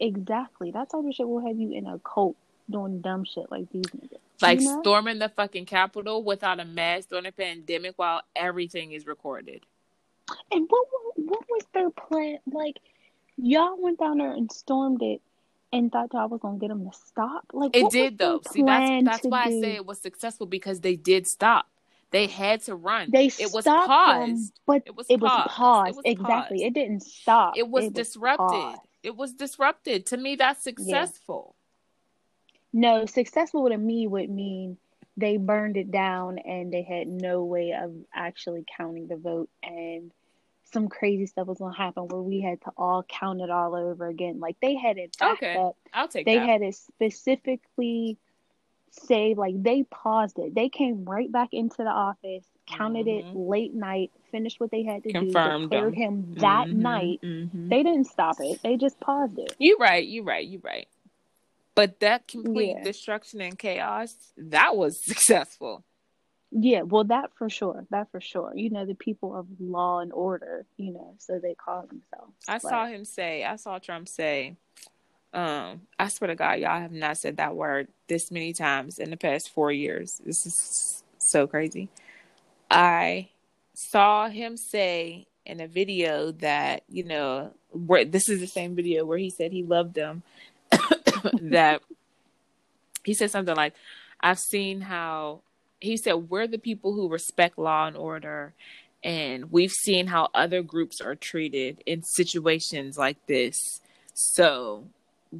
Exactly. That type of shit will have you in a cult doing dumb shit like these niggas. Like you know? storming the fucking Capitol without a mask during a pandemic while everything is recorded. And what what was their plan? Like, y'all went down there and stormed it, and thought y'all was gonna get them to stop. Like, It did though. See, that's that's why I say it was successful because they did stop. They had to run. They it was stopped them, but It was it was paused. paused. It was exactly. paused. It didn't stop. It was disrupted. paused. It was disrupted. To me, that's successful. No, successful to me would mean they burned it down and they had no way of actually counting the vote and some crazy stuff was gonna happen where we had to all count it all over again. Like they had it backed Okay. up. I'll take They that. had it specifically say like they paused it. They came right back into the office, counted Mhm. it late night, finished what they had to Confirmed do, declared them. him that Mhm, night. mhm. They didn't stop it. They just paused it. You right. You right. You right. But that complete Yeah. destruction and chaos, that was (laughs) successful. Yeah, well, that for sure. That for sure. You know, the people of law and order, you know, so they call themselves. I saw him say, I saw Trump say, Um, I swear to God, y'all have not said that word this many times in the past four years. This is so crazy. I saw him say in a video that, you know, where this is the same video where he said he loved them. (coughs) that he said something like, I've seen how he said, We're the people who respect law and order. And we've seen how other groups are treated in situations like this. So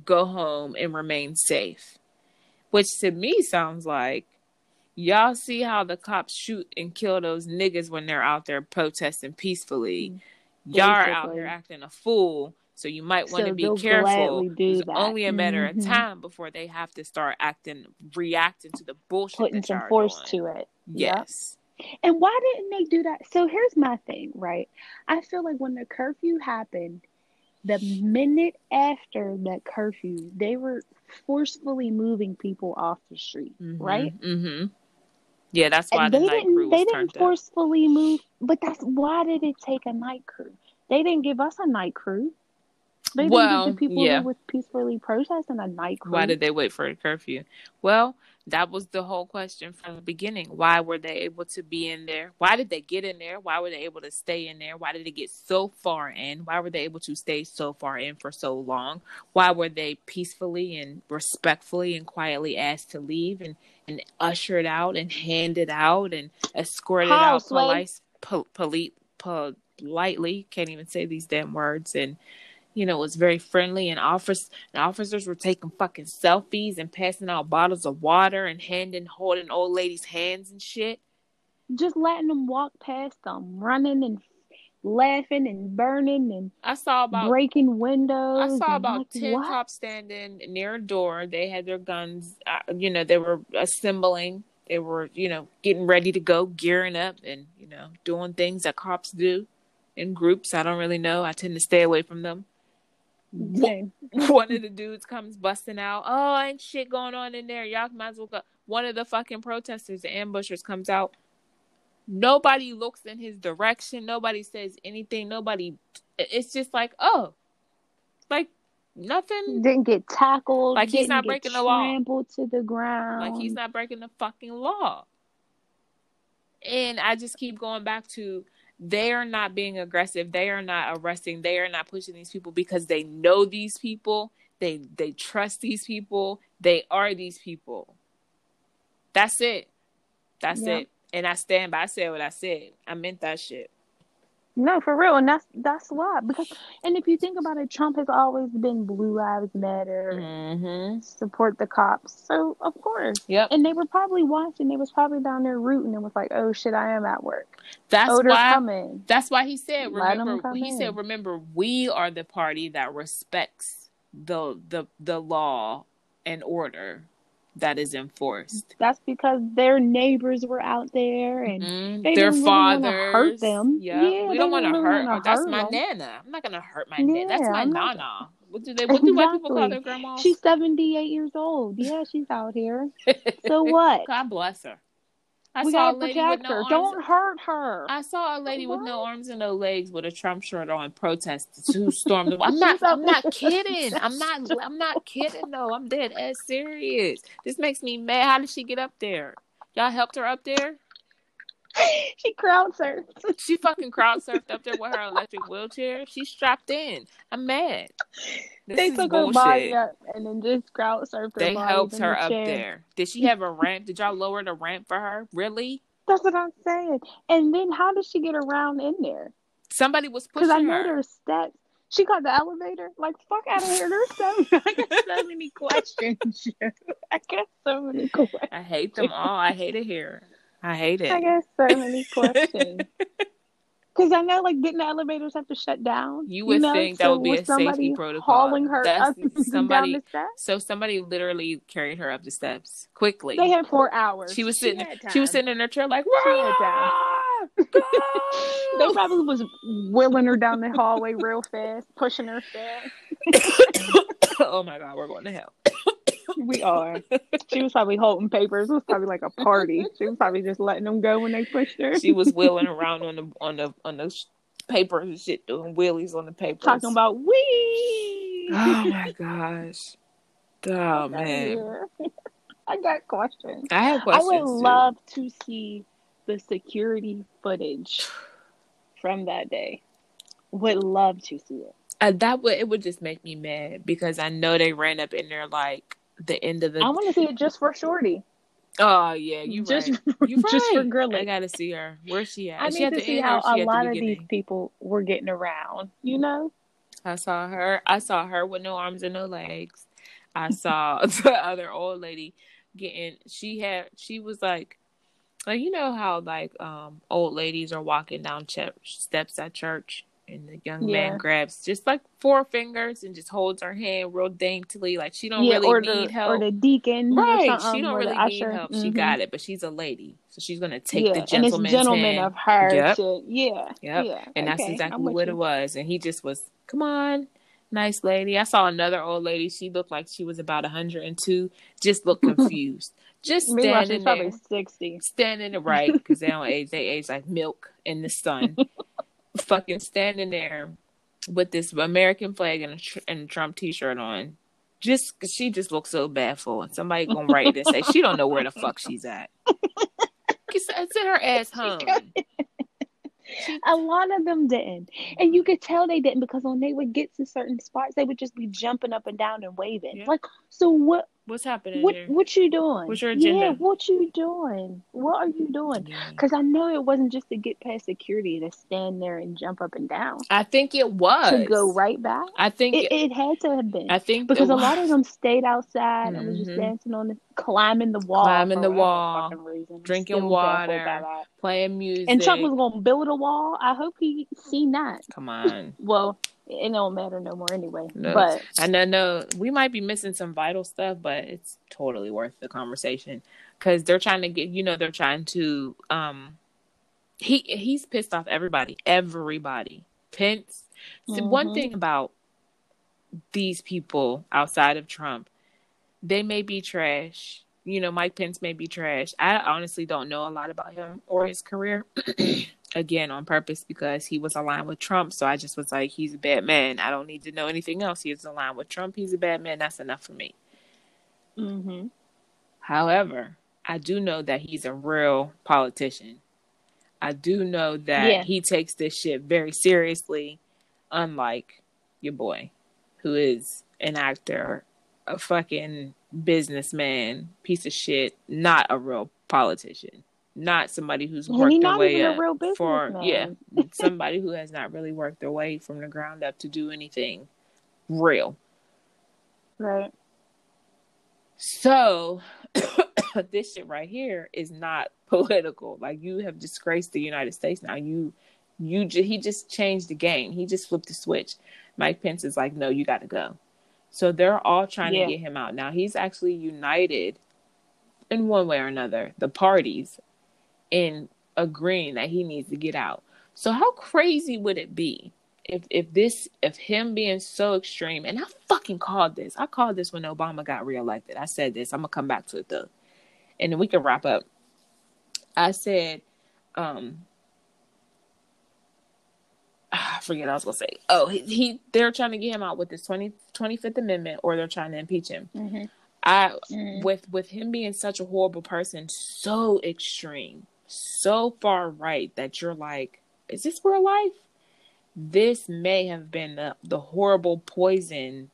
go home and remain safe. Which to me sounds like y'all see how the cops shoot and kill those niggas when they're out there protesting peacefully. Y'all are out here acting a fool. So you might want so to be careful. It's only a matter mm-hmm. of time before they have to start acting, reacting to the bullshit. Putting some force doing. to it. Yes. Yep. And why didn't they do that? So here's my thing, right? I feel like when the curfew happened, the minute after that curfew, they were forcefully moving people off the street, mm-hmm, right? Mm-hmm. Yeah, that's why the they night didn't. crew they didn't forcefully up. move, but that's why did it take a night crew? They didn't give us a night crew. They didn't well, give the people yeah. who was peacefully protesting a night crew. Why did they wait for a curfew? Well, that was the whole question from the beginning. Why were they able to be in there? Why did they get in there? Why were they able to stay in there? Why did they get so far in? Why were they able to stay so far in for so long? Why were they peacefully and respectfully and quietly asked to leave and, and ushered out and handed out and escorted out polite, po- polite, politely? Can't even say these damn words. And you know, it was very friendly and officers and officers were taking fucking selfies and passing out bottles of water and handing holding old ladies' hands and shit. Just letting them walk past them, running and laughing and burning and I saw about breaking windows. I saw about like, ten what? cops standing near a door. They had their guns. Uh, you know, they were assembling. They were, you know, getting ready to go, gearing up, and you know, doing things that cops do in groups. I don't really know. I tend to stay away from them. (laughs) One of the dudes comes busting out. Oh, ain't shit going on in there. Y'all might as well go. One of the fucking protesters, the ambushers, comes out. Nobody looks in his direction. Nobody says anything. Nobody. It's just like, oh, like nothing. Didn't get tackled. Like he's not breaking the law. Trampled to the ground. Like he's not breaking the fucking law. And I just keep going back to they are not being aggressive. They are not arresting. They are not pushing these people because they know these people. They they trust these people. They are these people. That's it. That's it. And i stand by i said what i said. I meant that shit no, for real, and that's that's why. Because, (sighs) and if you think about it, Trump has always been Blue Lives Matter, mm-hmm. support the cops. So of course, yep. And they were probably watching. They was probably down there rooting and was like, "Oh shit, I am at work." That's oh, why. Coming. That's why he said. Remember, he in. said, "Remember, we are the party that respects the the the law and order." That is enforced. That's because their neighbors were out there and mm-hmm. they their fathers really hurt them. Yeah, yeah we don't want to really hurt. That's my them. nana. I'm not gonna hurt my yeah, nana. That's my nana. What do they? What do exactly. white people call their grandma? She's 78 years old. Yeah, she's out here. (laughs) so what? God bless her. I we saw a lady with no her. arms. Don't hurt her. I saw a lady what? with no arms and no legs with a Trump shirt on, protesters who stormed. (laughs) I'm not. I'm not (laughs) kidding. I'm not. I'm not kidding. though. I'm dead as serious. This makes me mad. How did she get up there? Y'all helped her up there. (laughs) she crowd surfed. She fucking crowd surfed up there with her electric wheelchair. She's strapped in. I'm mad. This they took bullshit. her body up and then just crowd surfed her. They helped her the up there. Did she have a ramp? Did y'all lower the ramp for her? Really? That's what I'm saying. And then how did she get around in there? Somebody was pushing her. Because I know there's steps. She got the elevator. Like fuck out of here. There's so (laughs) I got so many questions. (laughs) I got so many questions. I hate them all. I hate it here. I hate it. I got so many questions. (laughs) Because I know, like, didn't the elevators have to shut down? You would you know? think that so would be a safety protocol. Hauling her That's up somebody, (laughs) down the steps. So somebody literally carried her up the steps quickly. They had four hours. She was sitting. She, she was sitting in her chair like, that. (laughs) they probably was wheeling her down the hallway real fast, pushing her fast. (coughs) (coughs) oh my god, we're going to hell we are. (laughs) She was probably holding papers. It was probably like a party. She was probably just letting them go when they pushed her. She was (laughs) wheeling around on the on the on the papers and shit, doing wheelies on the papers, talking about we. Oh my gosh. Oh man. (laughs) I got questions. I have I would too. love to see the security footage from that day. Would love to see it. Uh, that would it would just make me mad because I know they ran up in there like the end of the I want to see it just for Shorty. Oh yeah, you just right. You (laughs) just for right. Grilly. I gotta see her. Where's she at? I Is need to see how a at the lot of these people were getting around. You know, I saw her. I saw her with no arms and no legs. I (laughs) saw (laughs) the other old lady getting. She had. She was like, like you know how like um old ladies are walking down ch- steps at church, and the young Yeah. man grabs just like four fingers and just holds her hand real daintily, like she don't yeah, really need the help. or the deacon, Right, she don't really need help. She Mhm. got it, but she's a lady, so she's gonna take yeah, the and gentleman's gentleman hand. of her. Yep. To, yeah, Yep. yeah, And that's okay, I'm exactly what you. it was. And he just was, come on, nice lady. I saw another old lady. She looked like she was about 102, just looked (laughs) confused. just standing she's probably sixty. standing right? Because they don't age, they age like milk in the sun. (laughs) Fucking standing there with this American flag and a, tr- and a Trump t shirt on. Just, she just looks so baffled, for it. Somebody gonna write and say, she don't know where the fuck she's at. (laughs) Send her ass home. A lot of them didn't, and you could tell they didn't because when they would get to certain spots, they would just be jumping up and down and waving. Yeah. Like, so what? What's happening What? here? What you doing? What's your agenda? Yeah, what you doing? What are you doing? Because I know it wasn't just to get past security to stand there and jump up and down I think it was to go right back. I think It, it had to have been I think because a lot of them stayed outside and was just Mhm. dancing on the climbing the wall, Climbing the wall, reason. drinking Still water, playing music. And Trump was gonna build a wall. I hope he seen that. Come on. (laughs) Well, it don't matter no more anyway. No. But And I know we might be missing some vital stuff, but it's totally worth the conversation because they're trying to get, you know, they're trying to. um He he's pissed off everybody, everybody. Pence. See, One thing about these people outside of Trump, they may be trash. You know, Mike Pence may be trash. I honestly don't know a lot about him or his career. (clears throat) Again, on purpose because he was aligned with Trump. So I just was like, he's a bad man. I don't need to know anything else. He's aligned with Trump. He's a bad man. That's enough for me. Mm-hmm. However, I do know that he's a real politician. I do know that Yeah. he takes this shit very seriously, unlike your boy, who is an actor, a fucking businessman, piece of shit, not a real politician, not somebody who's And worked their way up for yeah, (laughs) somebody who has not really worked their way from the ground up to do anything real. Right. So (coughs) this shit right here is not political. Like you have disgraced the United States now. You you ju- he just changed the game. He just flipped the switch. Mike Pence is like, "No, you got to go." So they're all trying Yeah. to get him out. Now he's actually united in one way or another, the parties in agreeing that he needs to get out. So how crazy would it be if if this if him being so extreme and I fucking called this. I called this when Obama got reelected. I said this. I'm gonna come back to it though. And then we can wrap up. I said, um (sighs) I forget what I was gonna say. Oh, he, he they're trying to get him out with this 20, 25th Amendment or they're trying to impeach him. hmm I Mhm. with with him being such a horrible person, so extreme, so far right that you're like, is this real life? This may have been the, the horrible poison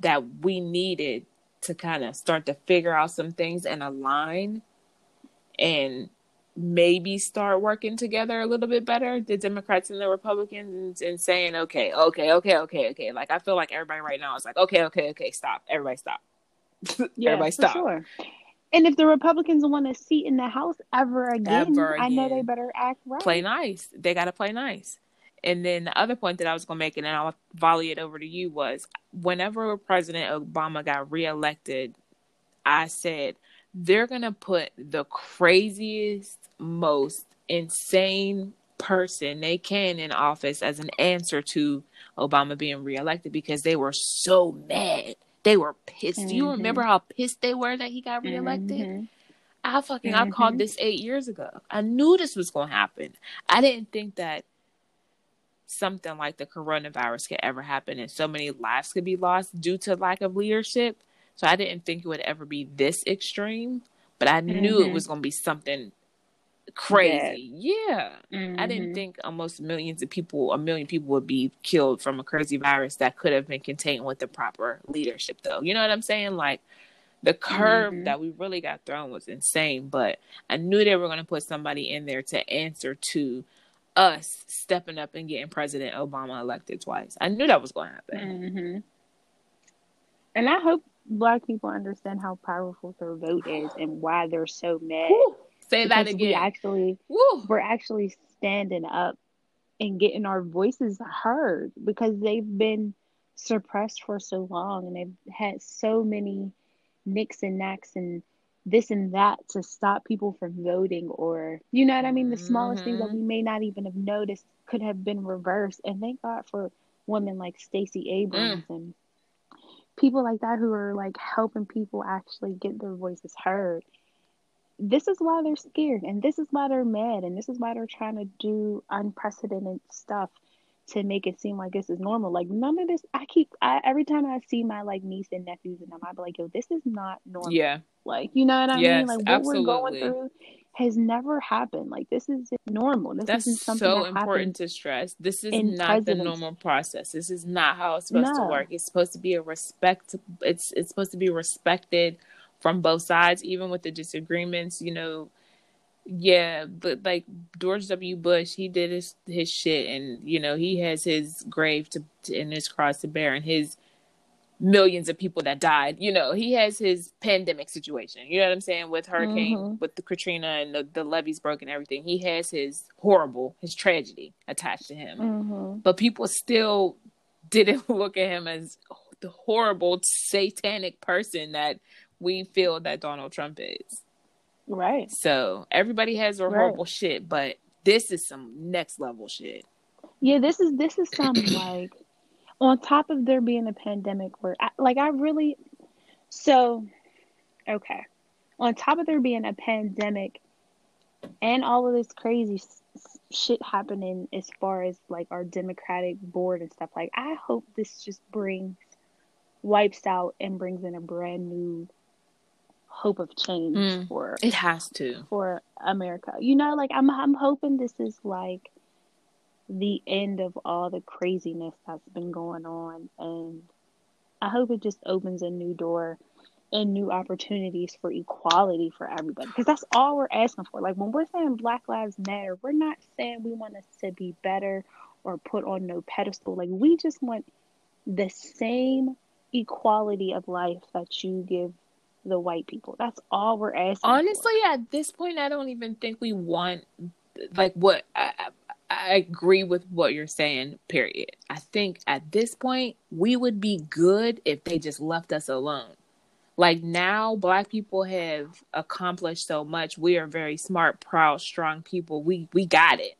that we needed to kind of start to figure out some things and align and maybe start working together a little bit better. The democrats and the republicans and, and saying okay okay okay okay okay. Like i feel like everybody right now is like okay okay okay stop. Everybody stop. (laughs) Yeah, everybody stop. sure. And if the Republicans want a seat in the House ever again, Ever I know they better act right. play nice. They got to play nice. And then the other point that I was going to make, and then I'll volley it over to you, was whenever President Obama got reelected, I said they're going to put the craziest, most insane person they can in office as an answer to Obama being reelected because they were so mad. They were pissed. Do you remember how pissed they were that he got reelected? Mhm. I fucking I called Mhm. this eight years ago. I knew this was gonna happen. I didn't think that something like the coronavirus could ever happen and so many lives could be lost due to lack of leadership. So I didn't think it would ever be this extreme, but I knew it was going to be something crazy. Yeah. I didn't Mhm. think almost millions of people, a million people would be killed from a crazy virus that could have been contained with the proper leadership, though. You know what I'm saying? Like the curve Mhm. that we really got thrown was insane, but I knew they were going to put somebody in there to answer to us stepping up and getting President Obama elected twice. I knew that was going to happen. hmm And I hope black people understand how powerful their vote is and why they're so mad. Whew. Say that Because we actually Woo. we're actually standing up and getting our voices heard because they've been suppressed for so long and they've had so many nicks and knacks and this and that to stop people from voting or you know what I mean? The smallest things that Mhm. we may not even have noticed could have been reversed. And thank God for women like Stacey Abrams and people like that who are like helping people actually get their voices heard this is why they're scared and this is why they're mad and this is why they're trying to do unprecedented stuff to make it seem like this is normal like none of this i keep I, every time i see my like niece and nephews and them i be like yo this is not normal Yeah. like you know what i Yes, mean like what we're going through has never happened like this is normal this That's isn't something so that important to stress. This is not the normal process. This is not how it's supposed to work. It's supposed to be a respect. It's it's supposed to be respected from both sides, even with the disagreements. You know, yeah, but like George W. Bush, he did his his shit, and you know he has his grave to, to and his cross to bear, and his millions of people that died. You know, he has his pandemic situation. You know what I'm saying with hurricane, Mhm. with the Katrina and the, the levees broken, everything. He has his horrible, his tragedy attached to him. hmm But people still didn't (laughs) look at him as the horrible satanic person that we feel that Donald Trump is. right So everybody has their Right. horrible shit, but this is some next level shit. Yeah, this is this is some (clears throat) like on top of there being a pandemic where I, like I really so okay. On top of there being a pandemic and all of this crazy shit happening as far as like our democratic board and stuff like I hope this just brings wipes out and brings in a brand new hope of change Mm. for It has to. for America. You know, like I'm I'm hoping this is like the end of all the craziness that's been going on and I hope it just opens a new door and new opportunities for equality for everybody because that's all we're asking for. Like when we're saying Black Lives Matter, we're not saying we want us to be better or put on no pedestal. Like we just want the same equality of life that you give the white people. That's all we're asking. for. Honestly, at this point, I don't even think we want like what I I agree with what you're saying. Period. I think at this point we would be good if they just left us alone. Like now, Black people have accomplished so much. We are very smart, proud, strong people. We we got it.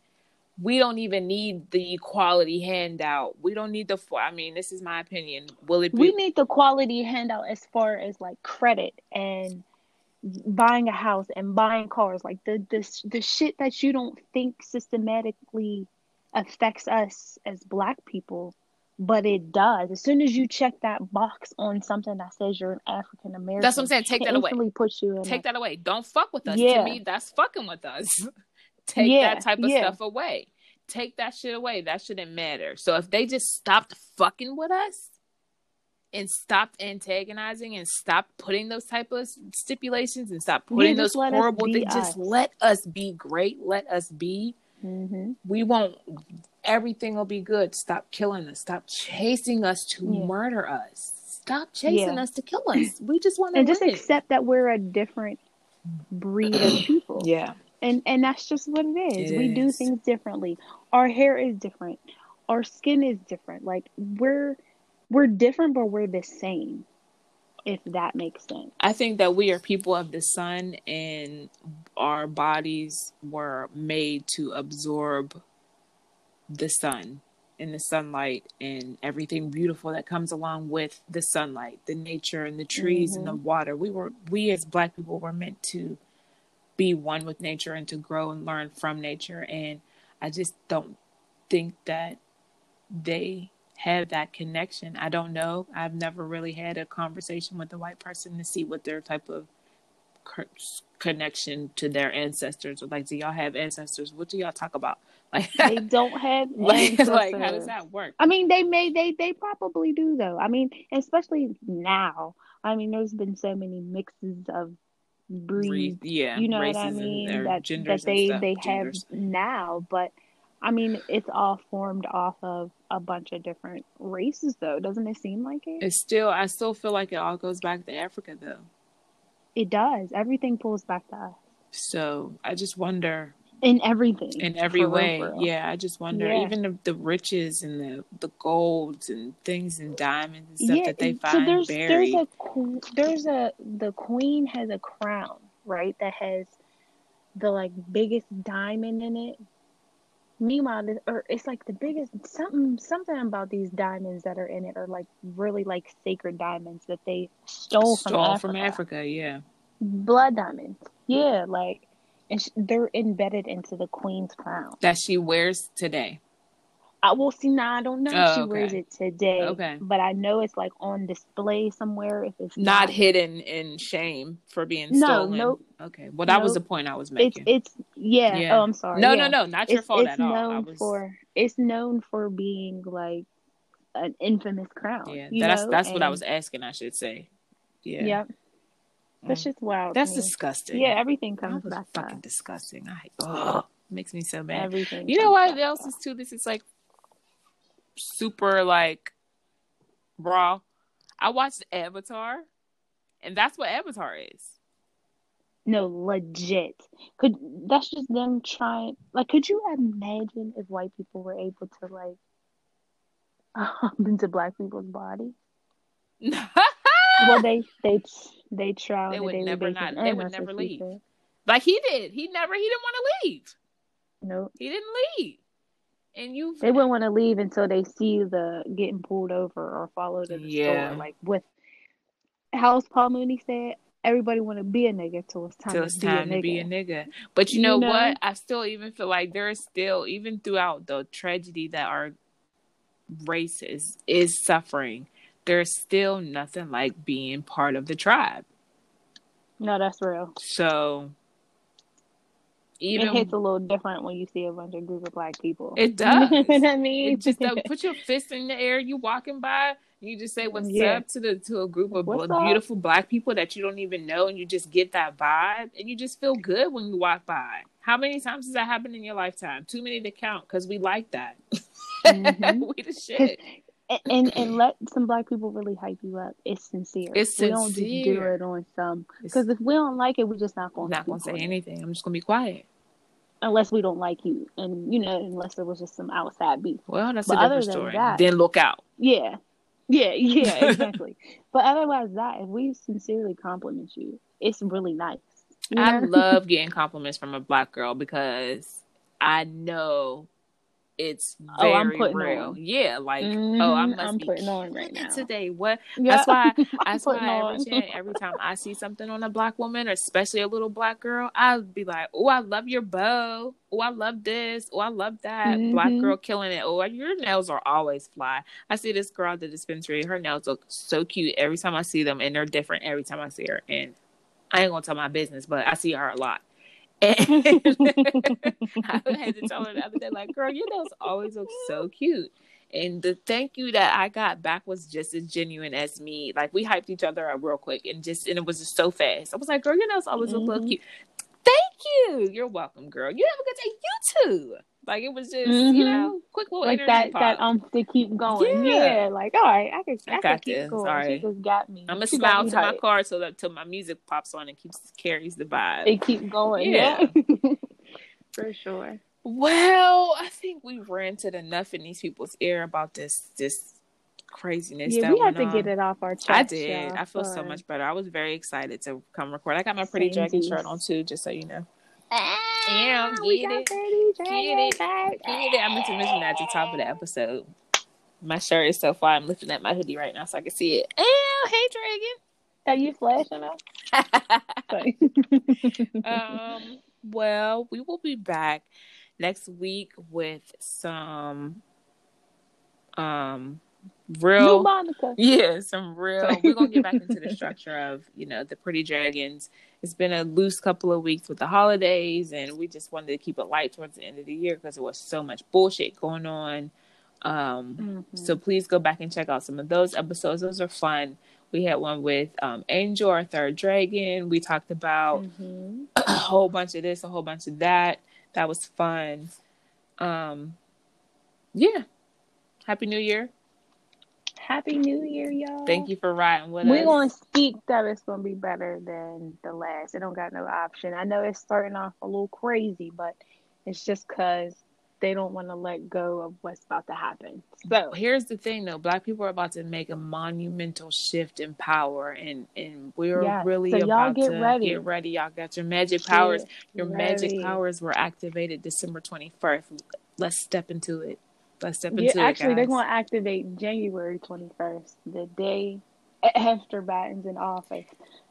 We don't even need the equality handout. We don't need the. I mean, this is my opinion. Will it be? we need the quality handout as far as like credit and buying a house and buying cars like the the the shit that you don't think systematically affects us as black people but it does as soon as you check that box on something that says you're an african american That's what I'm saying. Take that away. puts you in take that away. Don't fuck with us. Yeah. To me, that's fucking with us. (laughs) Take Yeah, that type of yeah. stuff away. Take that shit away. That shouldn't matter. So if they just stopped fucking with us and stopped antagonizing and stopped putting those type of stipulations and stop putting those horrible things, just let us be great. Let us be. Mhm. We won't. Everything will be good. Stop killing us. Stop chasing us to Yeah. murder us. Stop chasing us to kill us. We just want to and just accept that we're a different breed of (clears throat) people yeah. And and that's just what it is. It we do things differently. Our hair is different. Our skin is different. Like we're we're different, but we're the same. If that makes sense. I think that we are people of the sun and our bodies were made to absorb the sun and the sunlight and everything beautiful that comes along with the sunlight, the nature and the trees and the mm-hmm. water. We were we as black people were meant to be one with nature and to grow and learn from nature. And I just don't think that they have that connection. I don't know. I've never really had a conversation with a white person to see what their type of connection to their ancestors or like. Do y'all have ancestors? What do y'all talk about? (laughs) Like they don't have (laughs) like, like how does that work? I mean they may they they probably do though. I mean especially now. I mean there's been so many mixes of breeds yeah you know what i mean that, that they they genders. have now but I mean, it's all formed off of a bunch of different races, though. Doesn't it seem like it? It's still, I still feel like it all goes back to Africa, though. It does. Everything pulls back to us. So I just wonder. In everything. In every way. Real, yeah. I just wonder. Yeah. Even the, the riches and the, the golds and things and diamonds and stuff yeah, that they find so there's, buried. There's a, there's a, the queen has a crown, right? That has the like biggest diamond in it Meanwhile, or it's like the biggest something something about these diamonds that are in it are like really like sacred diamonds that they stole, stole from Africa. from Africa. Yeah, blood diamonds. Yeah, like and sh- they're embedded into the queen's crown that she wears today. I will see now. I don't know oh, if she oh, okay. wears it today. Okay. But I know it's like on display somewhere. If it's not, not hidden in shame for being no, stolen. No, Okay. Well, that was the point I was making. It's, it's yeah. yeah. Oh, I'm sorry. No, yeah. no, no. Not your it's, fault it's at all. Known was... for it's known for being like an infamous crown. Yeah. That's know? that's and, what I was asking. I should say. Yeah. Yep. That's mm. just wild. That's disgusting. Yeah, everything comes back. Fucking disgusting. I oh, makes me so mad. Everything. You know what else is too? This is like super like raw. I watched Avatar, and that's what Avatar is. No, legit. Could that's just them trying? Like, could you imagine if white people were able to like (laughs) hop into black people's body? (laughs) well, (laughs) they they they try. They would never not. They would never leave. Like he did. He never. He didn't want to leave. Nope. He didn't leave and you they wouldn't want to leave until they see the getting pulled over or followed in the yeah. store. Like with House Paul Mooney said, everybody want to be a nigga till it's time, till it's to, time be to be a nigga. But you know, you know, what? I still even feel like there is still even throughout the tragedy that our race is is suffering. There's still nothing like being part of the tribe. No, that's real. So even it hits a little different when you see a bunch of group of black people. It does. (laughs) you know what I mean? It just uh, put your (laughs) fist in the air. You walking by, you just say what's yeah. up to the to a group of what's beautiful up? black people that you don't even know, and you just get that vibe, and you just feel good when you walk by. How many times has that happened in your lifetime? Too many to count because we like that. (laughs) Mm-hmm. we the shit. And, and let some black people really hype you up. It's sincere. It's sincere. we don't just do it on some because if we don't like it, we're just not going. Not going to say anything. I'm just going to be quiet unless we don't like you, and you know, unless there was just some outside beef. Well, that's but a different story. That, then look out. Yeah, yeah, yeah, (laughs) exactly. but otherwise, that if we sincerely compliment you, it's really nice. You know? I love (laughs) getting compliments from a black girl because I know it's very oh, I'm putting real. On. Yeah, like mm-hmm. oh, I'm, I'm putting on right now today. What? That's why. (laughs) that's why every, every time I see something on a black woman, or especially a little black girl, I'll be like, "Oh, I love your bow. Oh, I love this. Oh, I love that. Mm-hmm. Black girl killing it. Oh, your nails are always fly. I see this girl at the dispensary. Her nails look so cute every time I see them, and they're different every time I see her. And I ain't gonna tell my business, but I see her a lot. And (laughs) I had to tell her the other day, like, girl, your nails always look so cute. And the thank you that I got back was just as genuine as me. Like we hyped each other up real quick and just and it was just so fast. I was like, girl, your nails always mm-hmm. look cute. Thank you. You're welcome, girl. You have a good day. You too. Like it was just, mm-hmm. you know, quick little like that pop. that um to keep going. Yeah. yeah. like all right, I can I, I got keep this. Going. All right. She just got me. I'm gonna smile to my car so that till my music pops on and keeps carries the vibe. It keep going. Yeah, yeah. (laughs) for sure. Well, I think we ranted enough in these people's ear about this this craziness. Yeah, we had to on. get it off our chest. I did. I feel so much better. I was very excited to come record. I got my pretty dragon shirt on too, just so you know. Ah, yeah, get it. Get it. Get it. I meant to mention that at the top of the episode. My shirt is so far. I'm lifting at my hoodie right now so I can see it. Oh, hey, Dragon. Are you flashing up? (laughs) (laughs) (laughs) um. Well, we will be back next week with some Um, New real Monica. yeah, some real. We're gonna get back into the (laughs) structure of you know the Pretty Dragons. It's been a loose couple of weeks with the holidays, and we just wanted to keep it light towards the end of the year because there was so much bullshit going on. Um, Mhm. so please go back and check out some of those episodes. Those are fun. We had one with um, Angel, our third dragon. We talked about Mhm. (clears throat) a whole bunch of this, a whole bunch of that. That was fun. Um, yeah. Happy New Year. Happy New Year, y'all. Thank you for riding with We're us. gonna speak that it's gonna be better than the last. It don't got no option. I know it's starting off a little crazy, but it's just cause they don't want to let go of what's about to happen. So Here's the thing though, black people are about to make a monumental shift in power and and we're Yes. really So y'all about get to ready. get ready. Y'all got your magic powers. get Your magic powers were activated December 21st. Let's step into it. Let's step Yeah, into actually, it, they're going to activate January 21st, the day after Biden's in office,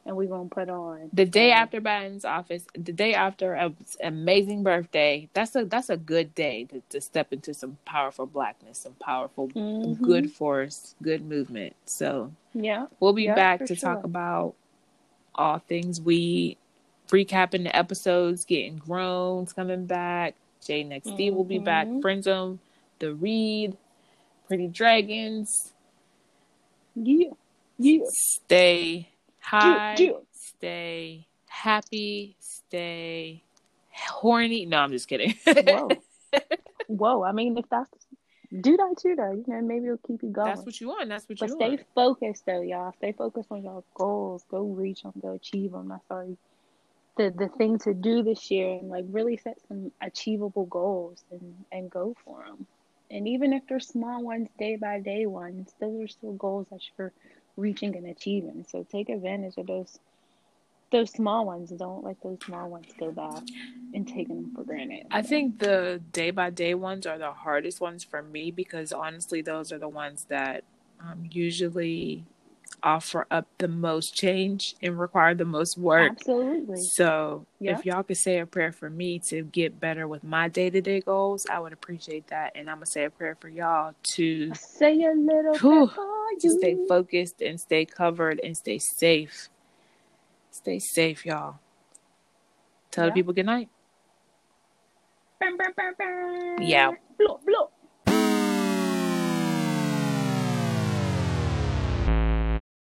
and we're going to put on The day after Biden's office, the day after an amazing birthday, that's a that's a good day to, to step into some powerful blackness, some powerful mhm. good force, good movement. So Yeah, we'll be Yeah, back to talk about all things we recapping the episodes, getting growns coming back. Jay Next D will be back. Mhm. Friend Zone, The Read, Pretty Dragons. yeah, yeah. Stay high. yeah. Stay happy. Stay horny. No, I'm just kidding. Whoa, (laughs) whoa. I mean, if that's do that too, though. You know, maybe it'll keep you going. That's what you want. That's what but you stay focused, though, y'all. Stay focused on your goals. Go reach them. Go achieve them. That's already the the thing to do this year, and like really set some achievable goals and and go for them. And even if they're small ones, day by day ones, those are still goals that you're reaching and achieving. So take advantage of those those small ones. Don't let those small ones go by and taking them for granted. I think the day by day ones are the hardest ones for me because honestly, those are the ones that um, usually offer up the most change and require the most work. Absolutely. So, Yeah. if y'all could say a prayer for me to get better with my day to day goals, I would appreciate that. And I'm going to say a prayer for y'all to Say a little Whew. to stay focused and stay covered and stay safe. Stay safe, y'all. Tell the people good night. Yeah. Blow, blow.